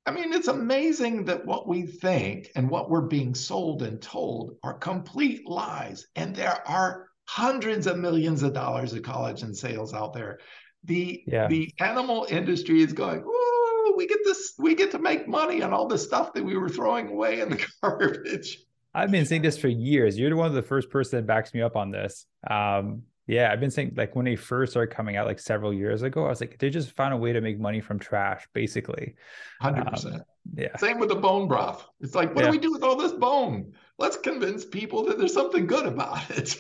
I mean, it's amazing that what we think and what we're being sold and told are complete lies. And there are hundreds of millions of dollars of collagen sales out there. The yeah. the animal industry is going, oh, we get this, we get to make money on all the stuff that we were throwing away in the (laughs) garbage. I've been saying this for years. You're one of the first person that backs me up on this. Um, yeah, I've been saying like when they first started coming out like several years ago, I was like, they just found a way to make money from trash, basically. Hundred um, percent. Yeah. Same with the bone broth. It's like, what yeah. do we do with all this bone? Let's convince people that there's something good about it.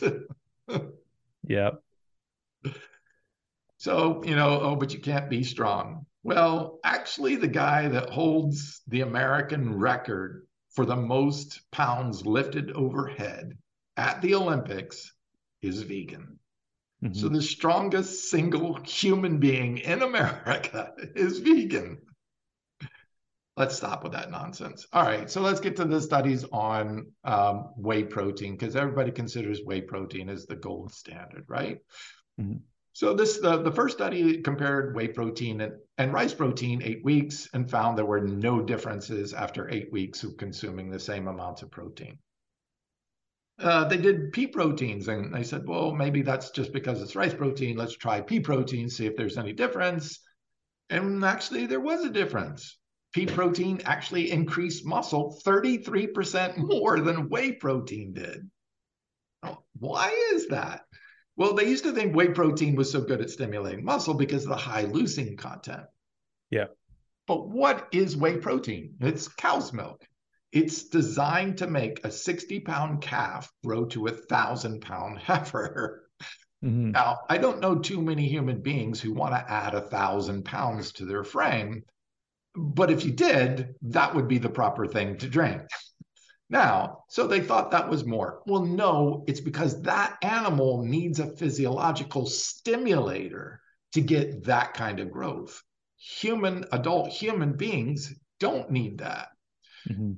(laughs) yep. So, you know, oh, but you can't be strong. Well, actually, the guy that holds the American record for the most pounds lifted overhead at the Olympics is vegan. Mm-hmm. So the strongest single human being in America (laughs) is vegan. Let's stop with that nonsense. All right, so let's get to the studies on um, whey protein because everybody considers whey protein as the gold standard, right? Mm-hmm. So this the, the first study compared whey protein and, and rice protein eight weeks and found there were no differences after eight weeks of consuming the same amounts of protein uh, they did pea proteins and they said, well, maybe that's just because it's rice protein. Let's try pea protein, see if there's any difference. And actually, there was a difference. Pea protein actually increased muscle 33% more than whey protein did. Why is that? Well, they used to think whey protein was so good at stimulating muscle because of the high leucine content. Yeah. But what is whey protein? It's cow's milk. It's designed to make a 60 pound calf grow to a thousand pound (laughs) heifer. Mm-hmm. Now, I don't know too many human beings who want to add a thousand pounds to their frame, but if you did, that would be the proper thing to drink. Now, so they thought that was more. Well, no, it's because that animal needs a physiological stimulator to get that kind of growth. Human, adult human beings don't need that. Mm-hmm.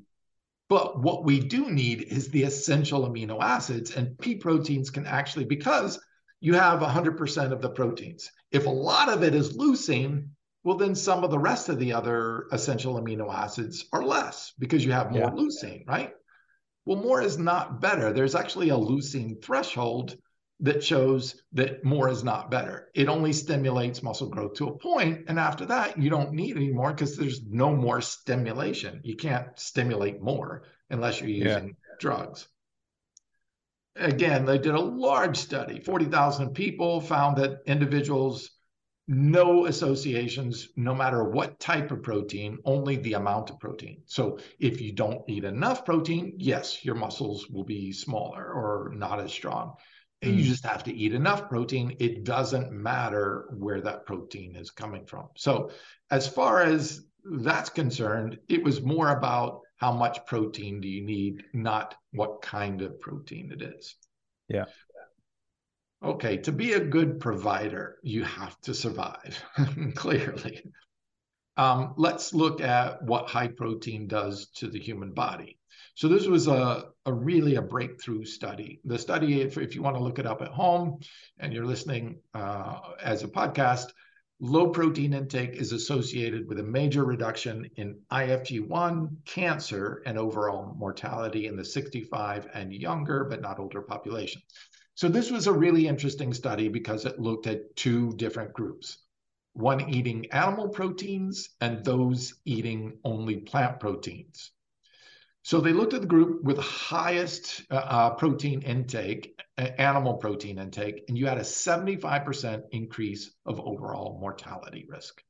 But what we do need is the essential amino acids, and pea proteins can actually, because you have 100% of the proteins. If a lot of it is leucine, well, then some of the rest of the other essential amino acids are less because you have more yeah. leucine, right? Well, more is not better. There's actually a leucine threshold that shows that more is not better. It only stimulates muscle growth to a point, and after that, you don't need any more because there's no more stimulation. You can't stimulate more unless you're using yeah. drugs. Again, they did a large study, 40,000 people found that individuals no associations no matter what type of protein only the amount of protein so if you don't eat enough protein yes your muscles will be smaller or not as strong. You just have to eat enough protein it doesn't matter where that protein is coming from so as far as that's concerned it was more about how much protein do you need not what kind of protein it is yeah Okay, to be a good provider, you have to survive, (laughs) clearly. Um, let's look at what high protein does to the human body. So this was a, a really a breakthrough study. The study, if, if you want to look it up at home and you're listening uh, as a podcast, low protein intake is associated with a major reduction in IFG1 cancer and overall mortality in the 65 and younger, but not older population. So this was a really interesting study because it looked at two different groups one eating animal proteins and those eating only plant proteins. So they looked at the group with highest uh, uh, protein intake, animal protein intake, and you had a 75% increase of overall mortality risk.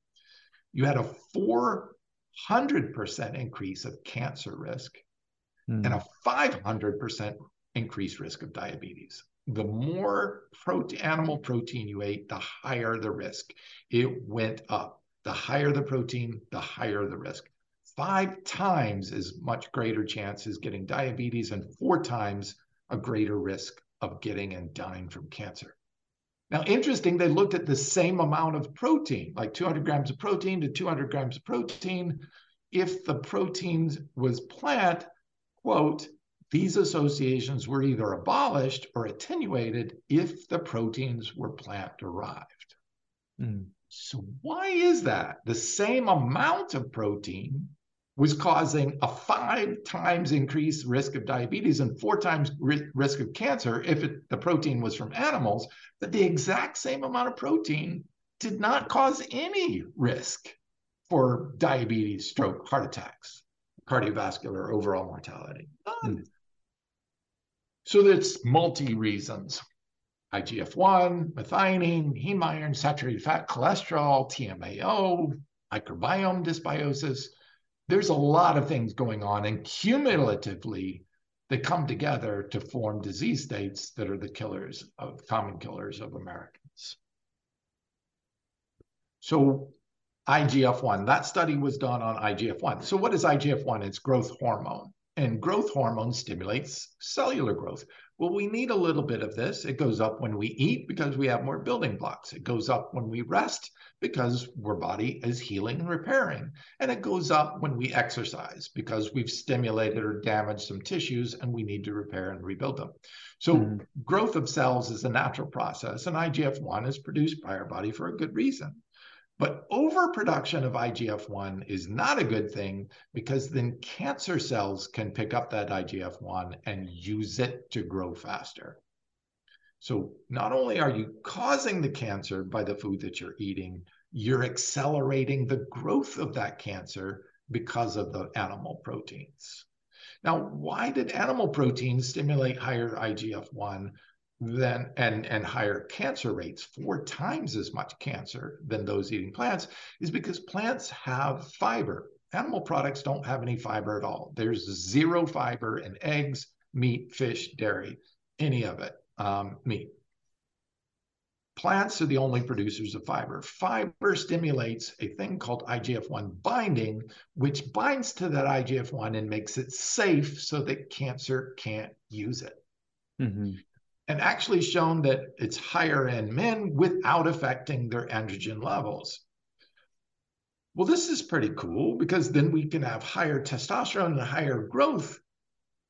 You had a 400% increase of cancer risk mm. and a 500% increased risk of diabetes the more animal protein you ate, the higher the risk. It went up. The higher the protein, the higher the risk. Five times as much greater chance as getting diabetes and four times a greater risk of getting and dying from cancer. Now, interesting, they looked at the same amount of protein, like 200 grams of protein to 200 grams of protein. If the protein was plant, quote, these associations were either abolished or attenuated if the proteins were plant derived. Mm. So, why is that? The same amount of protein was causing a five times increased risk of diabetes and four times risk of cancer if it, the protein was from animals, but the exact same amount of protein did not cause any risk for diabetes, stroke, heart attacks, cardiovascular, overall mortality. None. Mm. So that's multi reasons. IGF-1, methionine, heme iron, saturated fat, cholesterol, TMAO, microbiome dysbiosis. There's a lot of things going on, and cumulatively, they come together to form disease states that are the killers of common killers of Americans. So IGF-1, that study was done on IGF-1. So what is IGF-1? It's growth hormone and growth hormone stimulates cellular growth. Well, we need a little bit of this. It goes up when we eat because we have more building blocks. It goes up when we rest because our body is healing and repairing. And it goes up when we exercise because we've stimulated or damaged some tissues and we need to repair and rebuild them. So, mm-hmm. growth of cells is a natural process, and IGF 1 is produced by our body for a good reason. But overproduction of IGF 1 is not a good thing because then cancer cells can pick up that IGF 1 and use it to grow faster. So not only are you causing the cancer by the food that you're eating, you're accelerating the growth of that cancer because of the animal proteins. Now, why did animal proteins stimulate higher IGF 1 than and and higher cancer rates, four times as much cancer than those eating plants, is because plants have fiber. Animal products don't have any fiber at all. There's zero fiber in eggs, meat, fish, dairy, any of it, um, meat. Plants are the only producers of fiber. Fiber stimulates a thing called IGF 1 binding, which binds to that IGF 1 and makes it safe so that cancer can't use it. Mm-hmm and actually shown that it's higher in men without affecting their androgen levels. Well, this is pretty cool because then we can have higher testosterone and higher growth,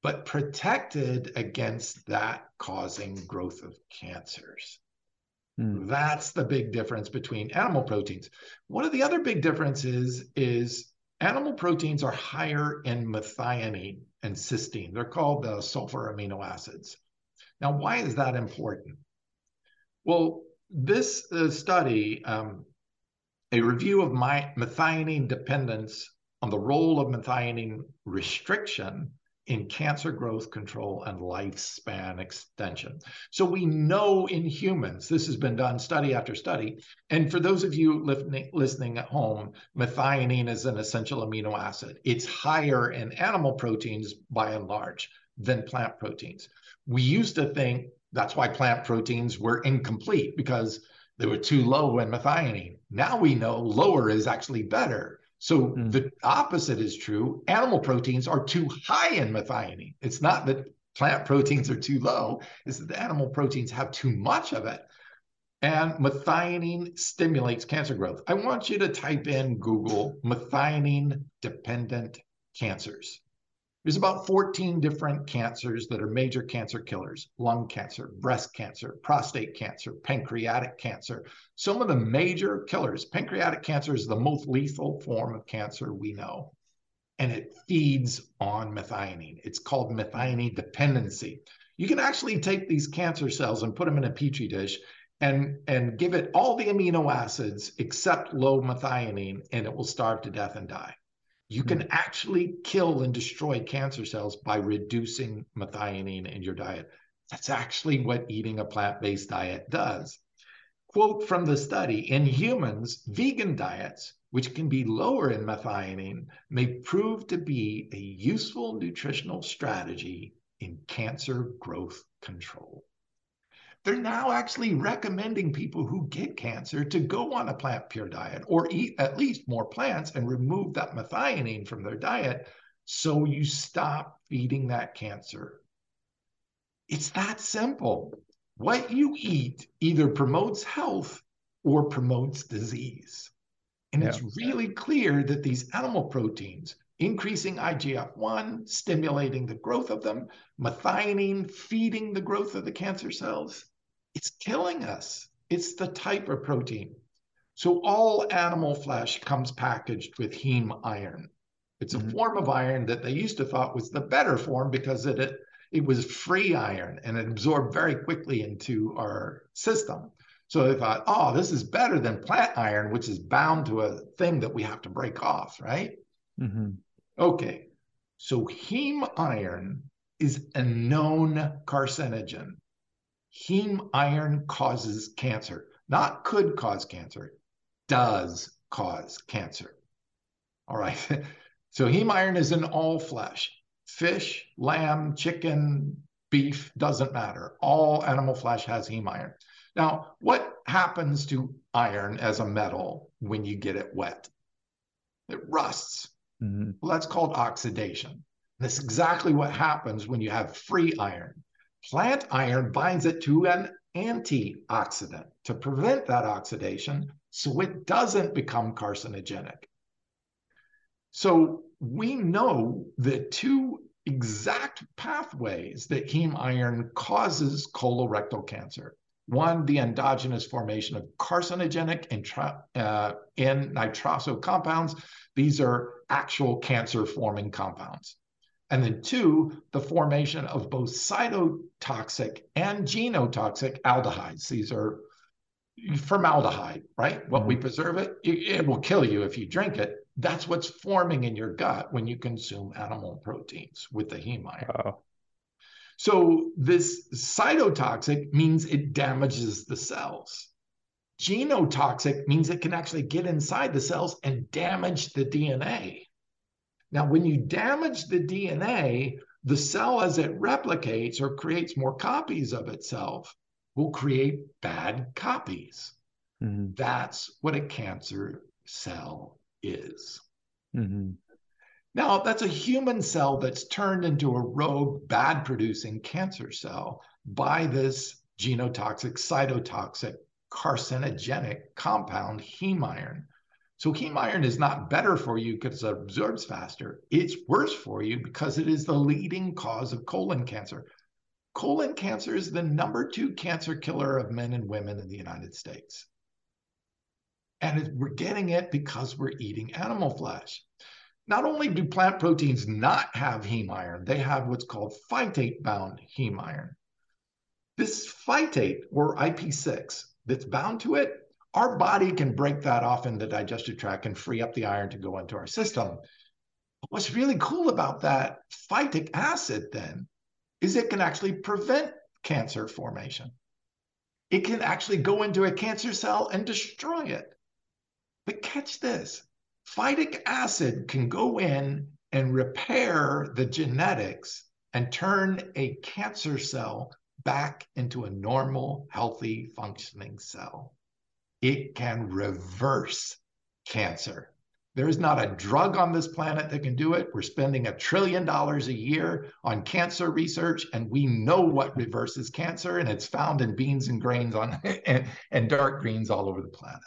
but protected against that causing growth of cancers. Mm. That's the big difference between animal proteins. One of the other big differences is animal proteins are higher in methionine and cysteine. They're called the sulfur amino acids. Now, why is that important? Well, this uh, study, um, a review of my methionine dependence on the role of methionine restriction in cancer growth control and lifespan extension. So we know in humans, this has been done study after study. And for those of you listening, listening at home, methionine is an essential amino acid. It's higher in animal proteins by and large than plant proteins. We used to think that's why plant proteins were incomplete because they were too low in methionine. Now we know lower is actually better. So mm. the opposite is true. Animal proteins are too high in methionine. It's not that plant proteins are too low, it's that the animal proteins have too much of it. And methionine stimulates cancer growth. I want you to type in Google methionine dependent cancers. There's about 14 different cancers that are major cancer killers lung cancer, breast cancer, prostate cancer, pancreatic cancer. Some of the major killers. Pancreatic cancer is the most lethal form of cancer we know, and it feeds on methionine. It's called methionine dependency. You can actually take these cancer cells and put them in a petri dish and, and give it all the amino acids except low methionine, and it will starve to death and die. You can mm. actually kill and destroy cancer cells by reducing methionine in your diet. That's actually what eating a plant based diet does. Quote from the study In humans, vegan diets, which can be lower in methionine, may prove to be a useful nutritional strategy in cancer growth control they're now actually recommending people who get cancer to go on a plant pure diet or eat at least more plants and remove that methionine from their diet so you stop feeding that cancer. It's that simple. What you eat either promotes health or promotes disease. And yeah. it's really clear that these animal proteins, increasing IGF 1, stimulating the growth of them, methionine feeding the growth of the cancer cells, it's killing us. It's the type of protein. So all animal flesh comes packaged with heme iron. It's a mm-hmm. form of iron that they used to thought was the better form because it, it it was free iron and it absorbed very quickly into our system. So they thought, oh, this is better than plant iron, which is bound to a thing that we have to break off, right? Mm-hmm. Okay. So heme iron is a known carcinogen heme iron causes cancer, not could cause cancer, does cause cancer. All right. (laughs) So heme iron is in all flesh fish, lamb, chicken, beef, doesn't matter. All animal flesh has heme iron. Now, what happens to iron as a metal when you get it wet? It rusts. Mm-hmm. Well, that's called oxidation. That's exactly what happens when you have free iron. Plant iron binds it to an antioxidant to prevent that oxidation so it doesn't become carcinogenic. So we know the two exact pathways that heme iron causes colorectal cancer. One, the endogenous formation of carcinogenic intra, uh, N-nitroso compounds. These are actual cancer forming compounds. And then two, the formation of both cytotoxic and genotoxic aldehydes. These are formaldehyde, right? What mm-hmm. we preserve it, it, will kill you if you drink it. That's what's forming in your gut when you consume animal proteins with the heme iron. So this cytotoxic means it damages the cells. Genotoxic means it can actually get inside the cells and damage the DNA. Now, when you damage the DNA, the cell as it replicates or creates more copies of itself will create bad copies. Mm-hmm. That's what a cancer cell is. Mm-hmm. Now, that's a human cell that's turned into a rogue, bad producing cancer cell by this genotoxic, cytotoxic, carcinogenic compound, heme iron. So heme iron is not better for you because it absorbs faster. It's worse for you because it is the leading cause of colon cancer. colon cancer is the number two cancer killer of men and women in the United States. And we're getting it because we're eating animal flesh. Not only do plant proteins not have heme iron, they have what's called phytate bound heme iron. This phytate, or IP6, that's bound to it, our body can break that off in the digestive tract and free up the iron to go into our system. What's really cool about that phytic acid then is it can actually prevent cancer formation. It can actually go into a cancer cell and destroy it. But catch this phytic acid can go in and repair the genetics and turn a cancer cell back into a normal, healthy, functioning cell. It can reverse cancer. There is not a drug on this planet that can do it. We're spending a trillion dollars a year on cancer research, and we know what reverses cancer, and it's found in beans and grains on (laughs) and, and dark greens all over the planet.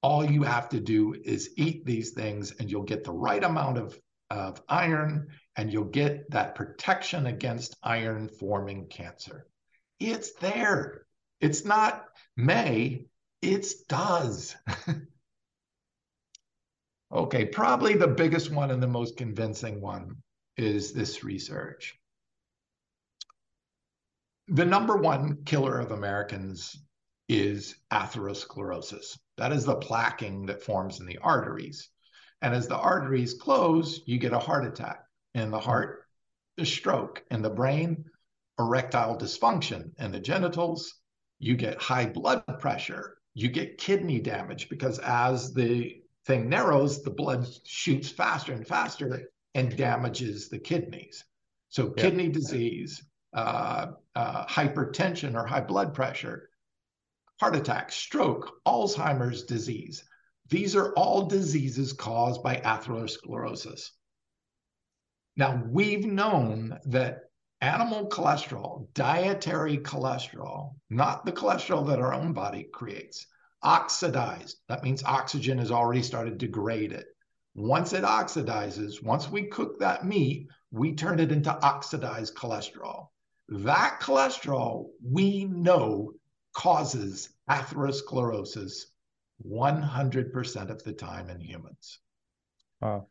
All you have to do is eat these things, and you'll get the right amount of, of iron, and you'll get that protection against iron forming cancer. It's there. It's not may, it's does. (laughs) Okay, probably the biggest one and the most convincing one is this research. The number one killer of Americans is atherosclerosis. That is the plaquing that forms in the arteries. And as the arteries close, you get a heart attack. In the heart, a stroke. In the brain, erectile dysfunction. In the genitals, you get high blood pressure. You get kidney damage because as the thing narrows, the blood shoots faster and faster and damages the kidneys. So, yeah. kidney disease, uh, uh, hypertension or high blood pressure, heart attack, stroke, Alzheimer's disease. These are all diseases caused by atherosclerosis. Now, we've known that animal cholesterol, dietary cholesterol, not the cholesterol that our own body creates, oxidized. That means oxygen has already started to degrade it. Once it oxidizes, once we cook that meat, we turn it into oxidized cholesterol. That cholesterol we know causes atherosclerosis 100% of the time in humans. Wow.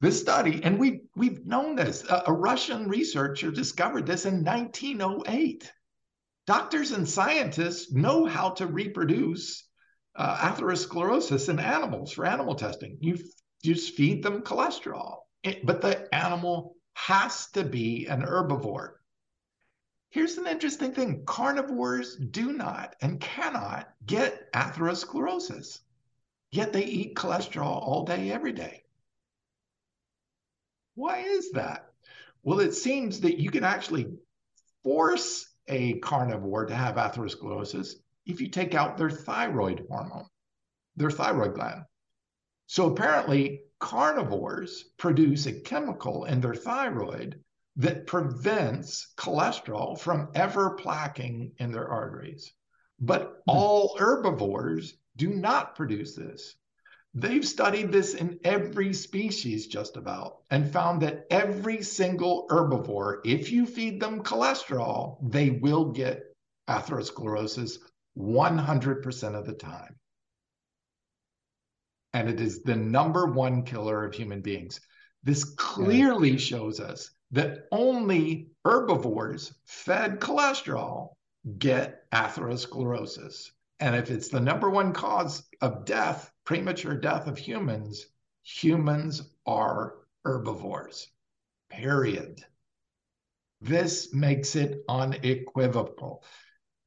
This study, and we, we've known this, a, a Russian researcher discovered this in 1908 doctors and scientists know how to reproduce uh, atherosclerosis in animals for animal testing. You, just feed them cholesterol, it, but the animal has to be an herbivore. Here's an interesting thing carnivores do not and cannot get atherosclerosis, yet they eat cholesterol all day, every day. Why is that? Well, it seems that you can actually force a carnivore to have atherosclerosis if you take out their thyroid hormone, their thyroid gland. So apparently, carnivores produce a chemical in their thyroid that prevents cholesterol from ever plaquing in their arteries. But hmm. all herbivores do not produce this. They've studied this in every species, just about, and found that every single herbivore, if you feed them cholesterol, they will get atherosclerosis 100% of the time. And it is the number one killer of human beings. This clearly shows us that only herbivores fed cholesterol get atherosclerosis. And if it's the number one cause of death, premature death of humans, humans are herbivores, period. This makes it unequivocal.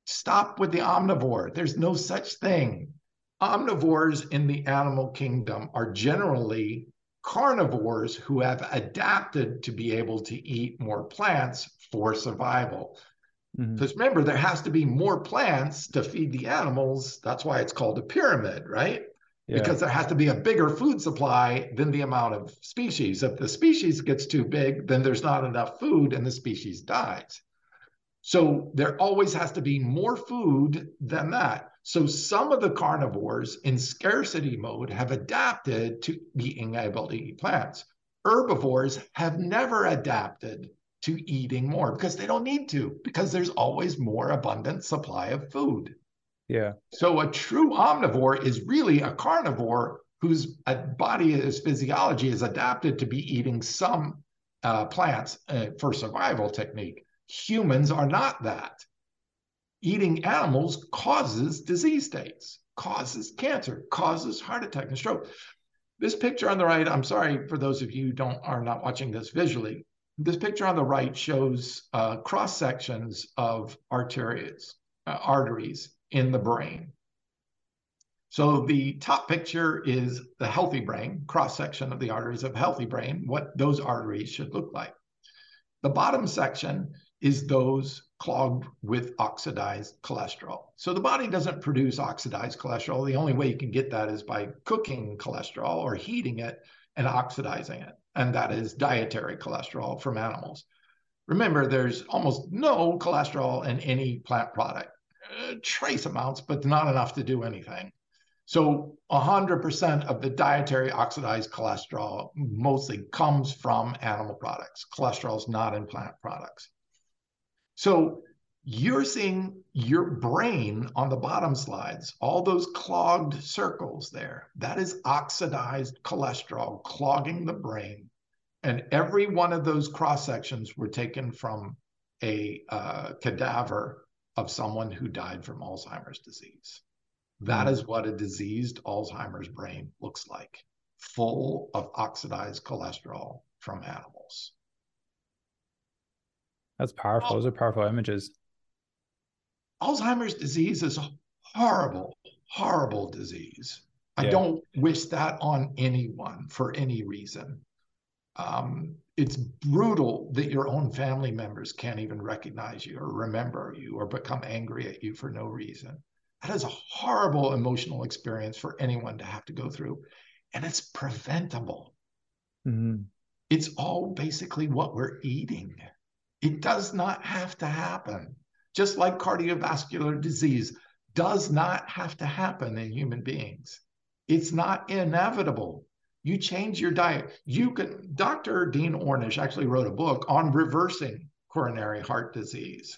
Stop with the omnivore. There's no such thing. Omnivores in the animal kingdom are generally carnivores who have adapted to be able to eat more plants for survival. Mm-hmm. Because remember, there has to be more plants to feed the animals. That's why it's called a pyramid, right? Yeah. Because there has to be a bigger food supply than the amount of species. If the species gets too big, then there's not enough food and the species dies. So there always has to be more food than that. So some of the carnivores in scarcity mode have adapted to being able to eat plants. Herbivores have never adapted to eating more because they don't need to, because there's always more abundant supply of food. Yeah. So a true omnivore is really a carnivore whose body, his physiology is adapted to be eating some uh, plants uh, for survival technique. Humans are not that. Eating animals causes disease states, causes cancer, causes heart attack and stroke. This picture on the right, I'm sorry for those of you who don't are not watching this visually. This picture on the right shows uh, cross sections of arteries, uh, arteries in the brain. So the top picture is the healthy brain, cross section of the arteries of healthy brain, what those arteries should look like. The bottom section is those clogged with oxidized cholesterol. So the body doesn't produce oxidized cholesterol. The only way you can get that is by cooking cholesterol or heating it and oxidizing it. And that is dietary cholesterol from animals. Remember, there's almost no cholesterol in any plant product. Trace amounts, but not enough to do anything. So 100% of the dietary oxidized cholesterol mostly comes from animal products. Cholesterol is not in plant products. So you're seeing your brain on the bottom slides, all those clogged circles there. That is oxidized cholesterol clogging the brain. And every one of those cross sections were taken from a uh, cadaver of someone who died from Alzheimer's disease. That mm. what a diseased Alzheimer's brain looks like, full of oxidized cholesterol from animals. That's powerful. Those are powerful images. Alzheimer's disease is a horrible, horrible disease. I don't wish that on anyone for any reason. Um, it's brutal that your own family members can't even recognize you or remember you or become angry at you for no reason. That is a horrible emotional experience for anyone to have to go through. And it's preventable. Mm-hmm. It's all basically what we're eating. It does not have to happen. Just like cardiovascular disease does not have to happen in human beings. It's not inevitable. You change your diet. You can, Dr. Dean Ornish actually wrote a book on reversing coronary heart disease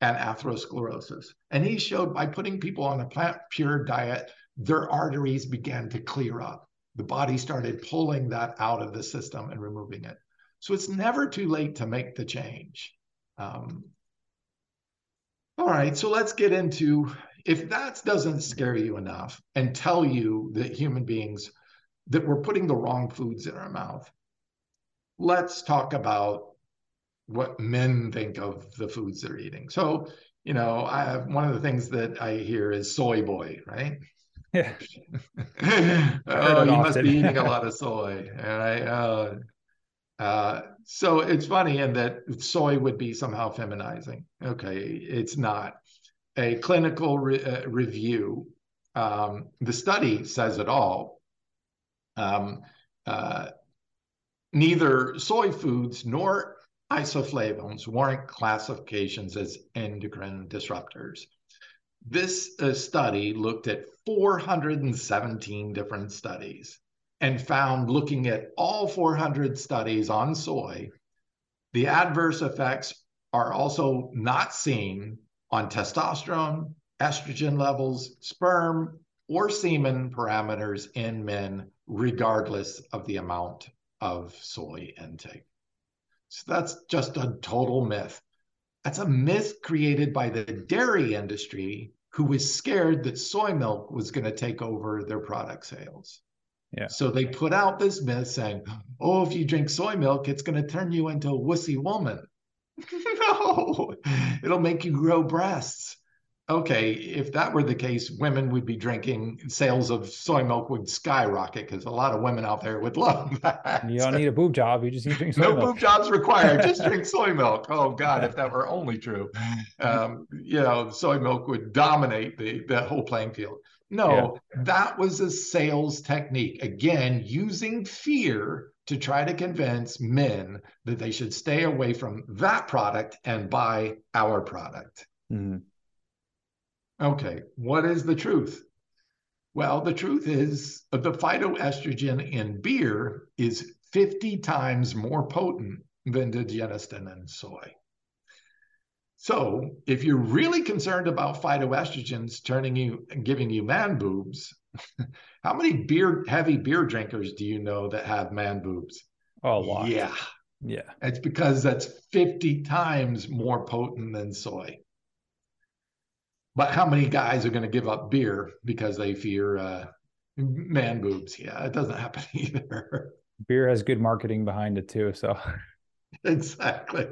and atherosclerosis. And he showed by putting people on a plant pure diet, their arteries began to clear up. The body started pulling that out of the system and removing it. So it's never too late to make the change. Um, all right, so let's get into if that doesn't scare you enough and tell you that human beings that we're putting the wrong foods in our mouth. Let's talk about what men think of the foods they're eating. So, you know, I have one of the things that I hear is soy boy, right? Yeah. (laughs) oh, you must be eating a (laughs) lot of soy. Right? Uh, uh, so it's funny in that soy would be somehow feminizing. Okay, it's not. A clinical re- uh, review, um, the study says it all. Um, uh, neither soy foods nor isoflavones warrant classifications as endocrine disruptors. This uh, study looked at 417 different studies and found, looking at all 400 studies on soy, the adverse effects are also not seen on testosterone, estrogen levels, sperm, or semen parameters in men, regardless of the amount of soy intake. So that's just a total myth. That's a myth created by the dairy industry who was scared that soy milk was going to take over their product sales. Yeah. So they put out this myth saying, oh, if you drink soy milk, it's going to turn you into a wussy woman. (laughs) no, it'll make you grow breasts okay, if that were the case, women would be drinking, sales of soy milk would skyrocket because a lot of women out there would (laughs) love that. You don't need a boob job. You just need to drink soy milk. no milk. boob jobs required. just drink (laughs) soy milk. Oh, God, if that were only true. Um, you know, soy milk would dominate the, the whole playing field. No, yeah. that was a sales technique. Again, using fear to try to convince men that they should stay away from that product and buy our product. Mm-hmm. Okay, what is the truth? Well, the truth is the phytoestrogen in beer is 50 times more potent than did genistein and soy. So, if you're really concerned about phytoestrogens turning you and giving you man boobs, (laughs) how many beer heavy beer drinkers do you know that have man boobs? Oh, a lot. Yeah. Yeah. It's because that's 50 times more potent than soy. But how many guys are going to give up beer because they fear uh, man boobs? Yeah, it doesn't happen (laughs) either. Beer has good marketing behind it too. So, (laughs) exactly.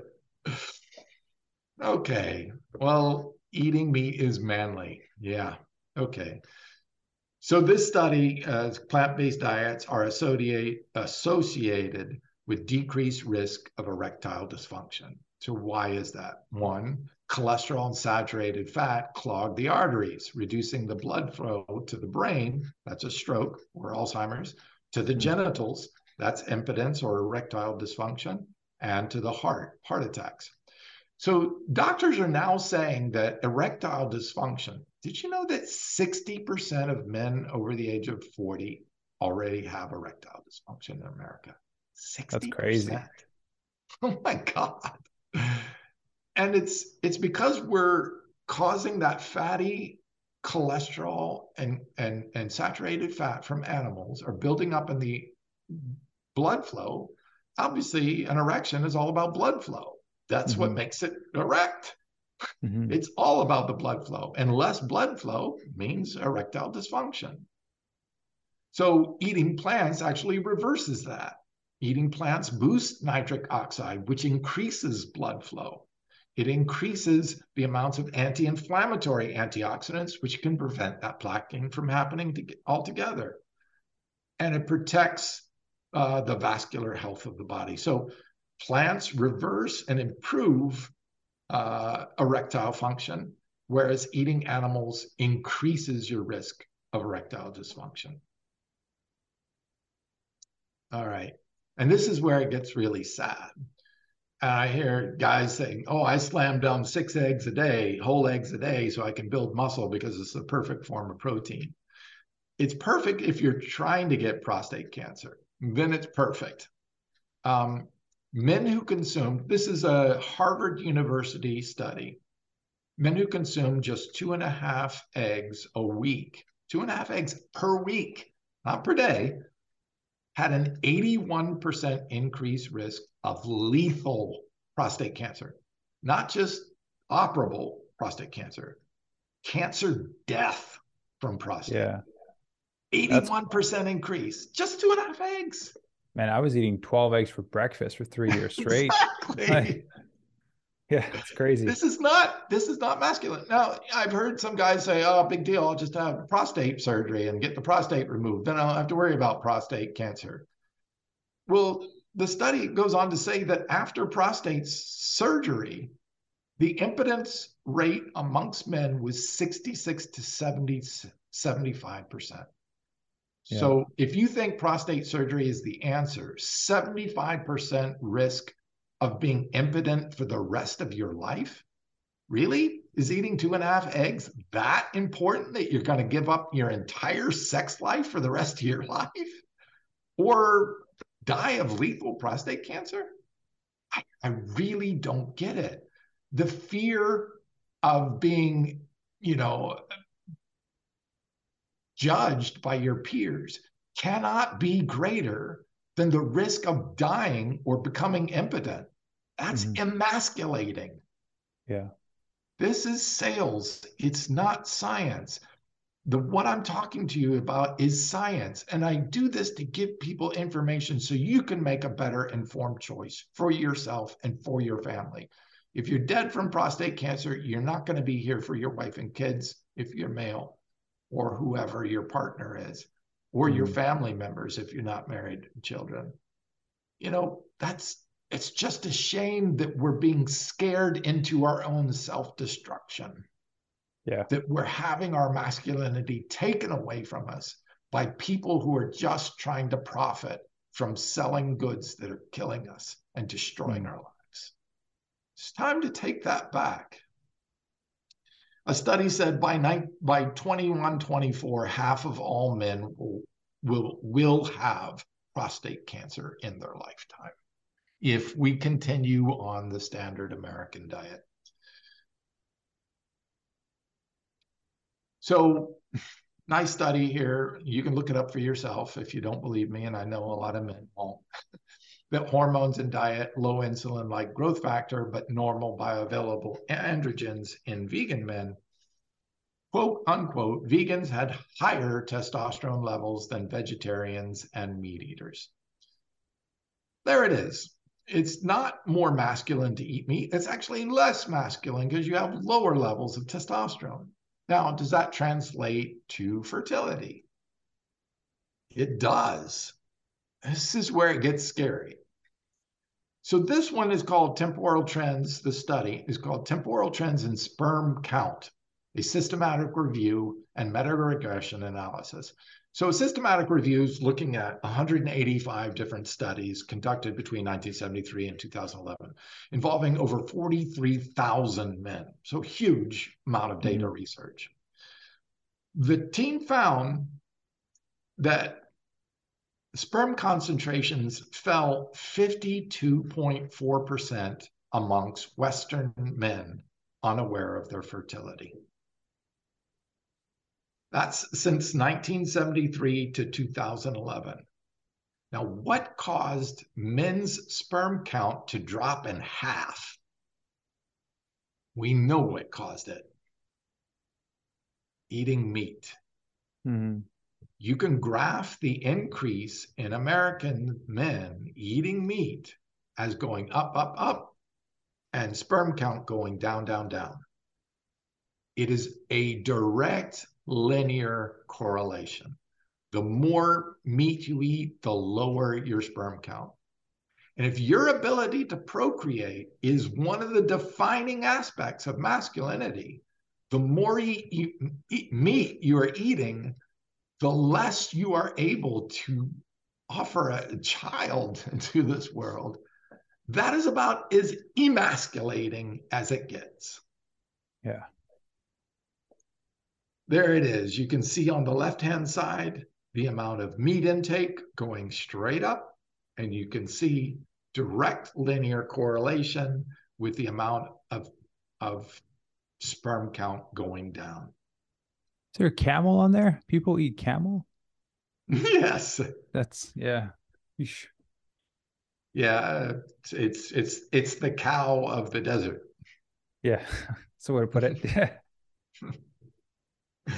Okay. Well, eating meat is manly. Yeah. Okay. So this study, uh, plant-based diets are associate, associated with decreased risk of erectile dysfunction. So why is that? One, cholesterol and saturated fat clog the arteries, reducing the blood flow to the brain, that's a stroke or Alzheimer's, to the hmm. genitals, that's impotence or erectile dysfunction, and to the heart, heart attacks. So doctors are now saying that erectile dysfunction, did you know that 60% of men over the age of 40 already have erectile dysfunction in America? 60%. That's crazy. (laughs) Oh my God. And it's it's because we're causing that fatty cholesterol and and and saturated fat from animals are building up in the blood flow. Obviously, an erection is all about blood flow. That's mm-hmm. what makes it erect. Mm-hmm. It's all about the blood flow, and less blood flow means erectile dysfunction. So, eating plants actually reverses that. Eating plants boosts nitric oxide, which increases blood flow. It increases the amounts of anti inflammatory antioxidants, which can prevent that plaquing from happening to, altogether. And it protects uh, the vascular health of the body. So, plants reverse and improve uh, erectile function, whereas eating animals increases your risk of erectile dysfunction. All right. And this is where it gets really sad. And I hear guys saying, Oh, I slam down six eggs a day, whole eggs a day, so I can build muscle because it's the perfect form of protein. It's perfect if you're trying to get prostate cancer, then it's perfect. Um, men who consume, this is a Harvard University study, men who consume just two and a half eggs a week, two and a half eggs per week, not per day, had an 81% increased risk of lethal prostate cancer, not just operable prostate cancer, cancer death from prostate. Yeah. 81% That's... increase, just two and a half eggs. Man, I was eating 12 eggs for breakfast for three years straight. (laughs) exactly. Yeah, it's crazy. This is not this is not masculine. Now, I've heard some guys say, "Oh, big deal. I'll just have prostate surgery and get the prostate removed. Then I don't have to worry about prostate cancer." Well, the study goes on to say that after prostate surgery, the impotence rate amongst men was 66 to 70, 75%. Yeah. So if you think prostate surgery is the answer, 75% risk of being impotent for the rest of your life? Really? Is eating two and a half eggs that important that you're going to give up your entire sex life for the rest of your (laughs) life? Or die of lethal prostate cancer? I, I really don't get it. The fear of being, you know, judged by your peers cannot be greater than the risk of dying or becoming impotent. That's mm-hmm. emasculating. Yeah. This is sales, it's not science the what I'm talking to you about is science. And I do this to give people information so you can make a better informed choice for yourself and for your family. If you're dead from prostate cancer, you're not going to be here for your wife and kids if you're male or whoever your partner is, or mm-hmm. your family members if you're not married children. You know, that's it's just a shame that we're being scared into our own self-destruction yeah. that we're having our masculinity taken away from us by people who are just trying to profit from selling goods that are killing us and destroying mm. our lives. It's time to take that back. A study said by, night, by 21, 24, half of all men will, will, will have prostate cancer in their lifetime. if we continue on the standard American diet. So, nice study here. You can look it up for yourself if you don't believe me, and I know a lot of men won't. (laughs) that hormones and diet, low insulin like growth factor, but normal bioavailable androgens in vegan men, quote unquote, vegans had higher testosterone levels than vegetarians and meat eaters. There it is. It's not more masculine to eat meat. It's actually less masculine because you have lower levels of testosterone. Now, does that translate to fertility? It does. This is where it gets scary. So this one is called Temporal Trends. The study is called Temporal Trends in Sperm Count, a systematic review and meta-regression analysis. So a systematic review is looking at 185 different studies conducted between 1973 and 2011, involving over 43,000 men. So huge amount of data mm-hmm. research. The team found that sperm concentrations fell 52.4% amongst Western men unaware of their fertility. That's since 1973 to 2011. Now, what caused men's sperm count to drop in half? We know what caused it eating meat. Mm-hmm you can graph the increase in American men eating meat as going up, up, up, and sperm count going down, down, down. It is a direct linear correlation. The more meat you eat, the lower your sperm count. And if your ability to procreate is one of the defining aspects of masculinity, the more you eat, meat you are eating, the less you are able to offer a child (laughs) into this world. That is about as emasculating as it gets. Yeah. There it is. You can see on the left hand side the amount of meat intake going straight up, and you can see direct linear correlation with the amount of, of sperm count going down. Is there a camel on there? People eat camel? yes. That's yeah. Yeah, it's it's it's the cow of the desert. Yeah, that's the way to put it. (laughs) (laughs)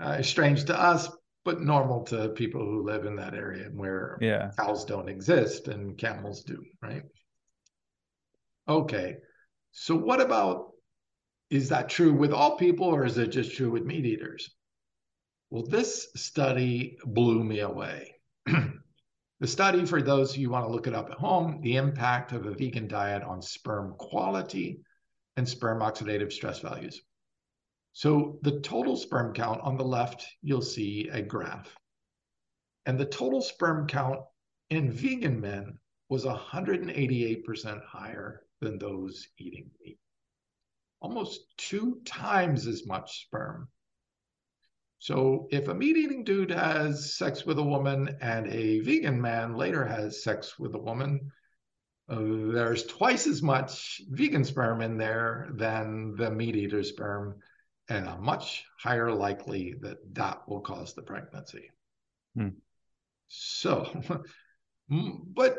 uh, strange to us, but normal to people who live in that area where yeah. cows don't exist and camels do, right? Okay, so what about is that true with all people or is it just true with meat eaters? Well, this study blew me away. (clears throat) the study, for those of you who want to look it up at home, the impact of a vegan diet on sperm quality and sperm oxidative stress values. So the total sperm count on the left, you'll see a graph. And the total sperm count in vegan men was 188% higher than those eating meat. Almost two times as much sperm so if a meat eating dude has sex with a woman and a vegan man later has sex with a woman, uh, there's twice as much vegan sperm in there than the meat eater sperm, and a much higher likely that that will cause the pregnancy. Hmm. So, (laughs) but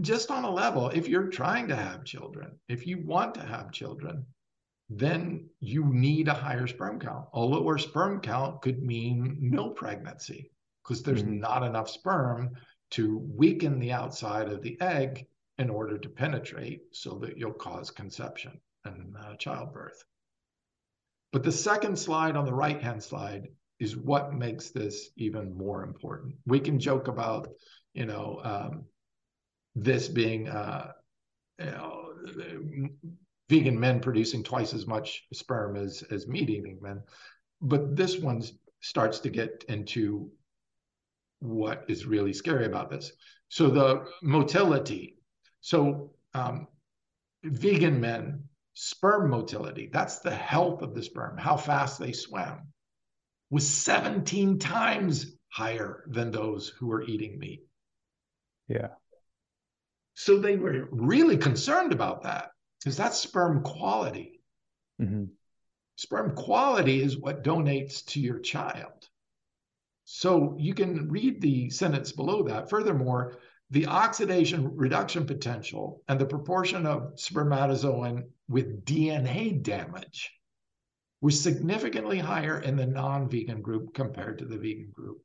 just on a level, if you're trying to have children, if you want to have children, then you need a higher sperm count. A lower sperm count could mean no pregnancy because there's mm-hmm. not enough sperm to weaken the outside of the egg in order to penetrate so that you'll cause conception and uh, childbirth. But the second slide on the right hand slide is what makes this even more important. We can joke about, you know, um, this being, uh, you know, vegan men producing twice as much sperm as as meat eating men. But this one starts to get into what is really scary about this. So the motility. So um, vegan men sperm motility that's the health of the sperm how fast they swim was 17 times higher than those who were eating meat. Yeah. So they were really concerned about that because that's sperm quality. Mm-hmm. Sperm quality is what donates to your child. So you can read the sentence below that. Furthermore, the oxidation reduction potential and the proportion of spermatozoan with DNA damage was significantly higher in the non vegan group compared to the vegan group.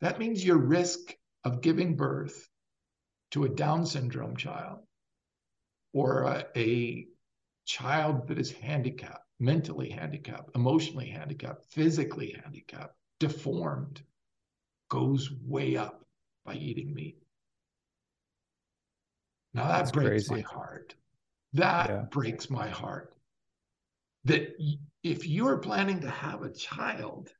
That means your risk of giving birth to a Down syndrome child or a, a child that is handicapped, mentally handicapped, emotionally handicapped, physically handicapped, deformed, goes way up by eating meat. Now that That's breaks crazy. my heart. That yeah. breaks my heart. That if you're planning to have a child,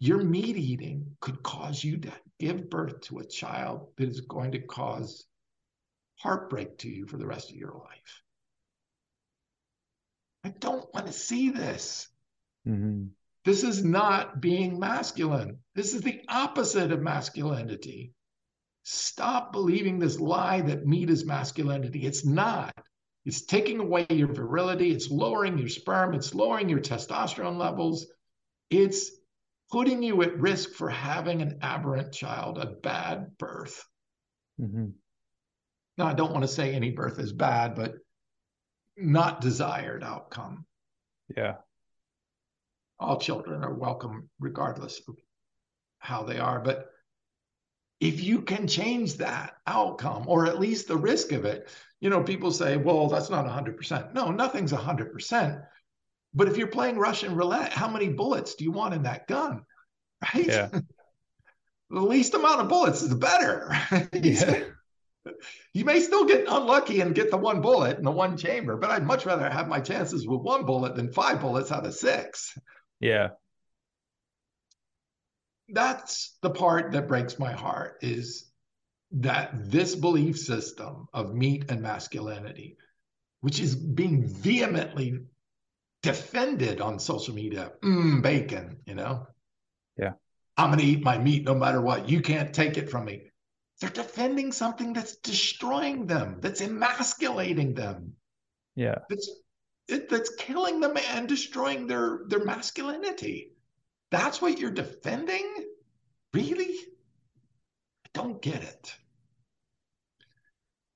your meat eating could cause you to give birth to a child that is going to cause heartbreak to you for the rest of your life. I don't want to see this. Mm-hmm. This is not being masculine. This is the opposite of masculinity. Stop believing this lie that meat is masculinity. It's not. It's taking away your virility. It's lowering your sperm. It's lowering your testosterone levels. It's putting you at risk for having an aberrant child, a bad birth. Mm-hmm. Now, I don't want to say any birth is bad, but not desired outcome. Yeah. All children are welcome, regardless of how they are. But if you can change that outcome, or at least the risk of it, you know, people say, well, that's not 100%. No, nothing's 100%. But if you're playing Russian roulette, how many bullets do you want in that gun? Right? Yeah. (laughs) the least amount of bullets is the better. yeah. (laughs) you may still get unlucky and get the one bullet in the one chamber, but I'd much rather have my chances with one bullet than five bullets out of six. Yeah. That's the part that breaks my heart is that this belief system of meat and masculinity, which is being vehemently defended on social media, mm, bacon, you know? Yeah. I'm going to eat my meat no matter what. You can't take it from me. They're defending something that's destroying them, that's emasculating them. Yeah. That's it, that's killing them and destroying their their masculinity. That's what you're defending? Really? I don't get it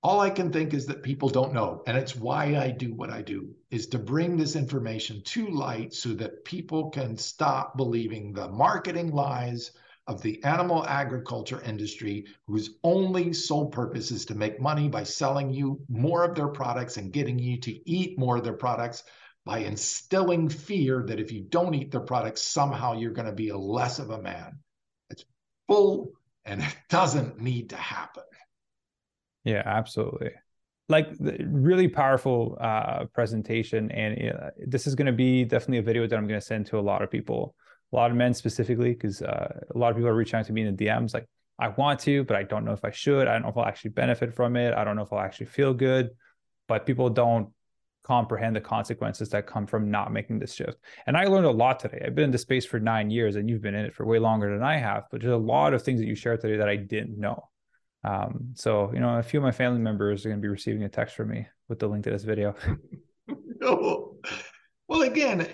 all I can think is that people don't know. And it's why I do what I do is to bring this information to light so that people can stop believing the marketing lies of the animal agriculture industry, whose only sole purpose is to make money by selling you more of their products and getting you to eat more of their products by instilling fear that if you don't eat their products, somehow you're going to be a less of a man. It's full and it doesn't need to happen. Yeah, absolutely. Like really powerful uh, presentation, and uh, this is going to be definitely a video that I'm going to send to a lot of people, a lot of men specifically, because uh, a lot of people are reaching out to me in the DMs like, I want to, but I don't know if I should. I don't know if I'll actually benefit from it. I don't know if I'll actually feel good. But people don't comprehend the consequences that come from not making this shift. And I learned a lot today. I've been in the space for nine years, and you've been in it for way longer than I have. But there's a lot of things that you shared today that I didn't know. Um, so, you know, a few of my family members are going to be receiving a text from me with the link to this video. (laughs) oh. Well, again,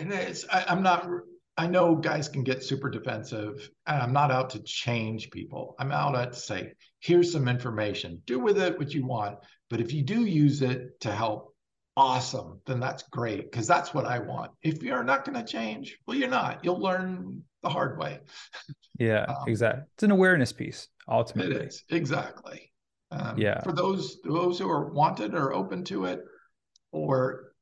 I, I'm not, I know guys can get super defensive, and I'm not out to change people. I'm out to say, here's some information, do with it what you want. But if you do use it to help, awesome, then that's great, because that's what I want. If you're not going to change, well, you're not. You'll learn the hard way. (laughs) Yeah, um, exactly. It's an awareness piece ultimately. It is exactly. Um, yeah. For those those who are wanted or open to it, or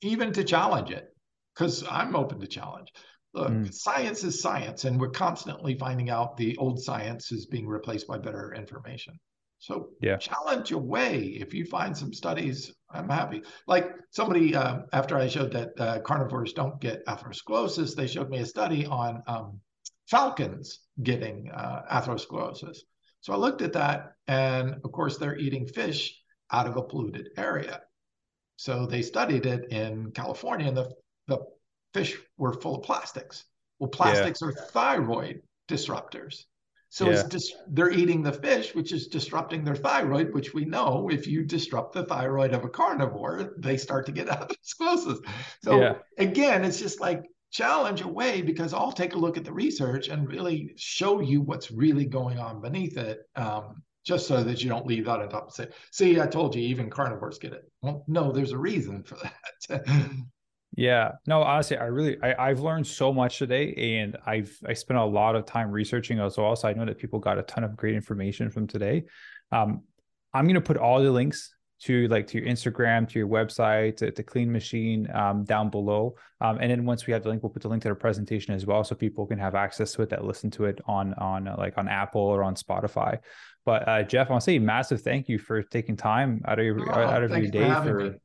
even to challenge it, because I'm open to challenge. Look, mm. science is science, and we're constantly finding out the old science is being replaced by better information. So yeah. challenge away. If you find some studies, I'm happy. Like somebody, uh, after I showed that uh, carnivores don't get atherosclerosis, they showed me a study on um, falcons getting uh, atherosclerosis. So I looked at that, and of course, they're eating fish out of a polluted area. So they studied it in California, and the, the fish were full of plastics. Well, plastics yeah. are thyroid disruptors. So yeah. it's just they're eating the fish, which is disrupting their thyroid, which we know if you disrupt the thyroid of a carnivore, they start to get (laughs) atherosclerosis. So yeah. again, it's just like challenge away because I'll take a look at the research and really show you what's really going on beneath it. Um, just so that you don't leave that on top and say, see, I told you even carnivores get it. Well, no, there's a reason for (laughs) that. Yeah, no, honestly, I really I, have learned so much today, and I've I spent a lot of time researching as well. So I know that people got a ton of great information from today. Um, I'm gonna put all the links to like to your Instagram, to your website, to, to Clean Machine um, down below. Um, and then once we have the link, we'll put the link to the presentation as well, so people can have access to it that listen to it on on uh, like on Apple or on Spotify. But uh, Geoff, I want to say massive thank you for taking time out of your oh, out of your day for, for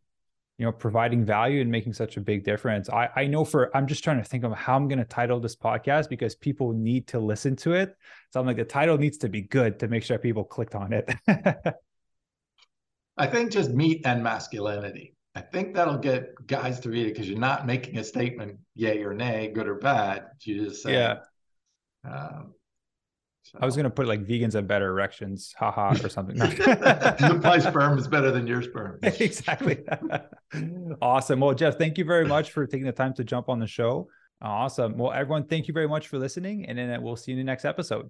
you know providing value and making such a big difference. I i know for i'm just trying to think of how i'm going to title this podcast because people need to listen to it. So i'm like the title needs to be good to make sure people clicked on it. (laughs) I think just meat and masculinity. I think that'll get guys to read it because you're not making a statement yay or nay good or bad. You just say yeah. um, so. I was gonna put like vegans have better erections, haha, (laughs) or something. My (laughs) sperm is better than your sperm. (laughs) exactly. awesome. Well, Geoff, thank you very much for taking the time to jump on the show. Awesome. Well, everyone, thank you very much for listening, and then we'll see you in the next episode.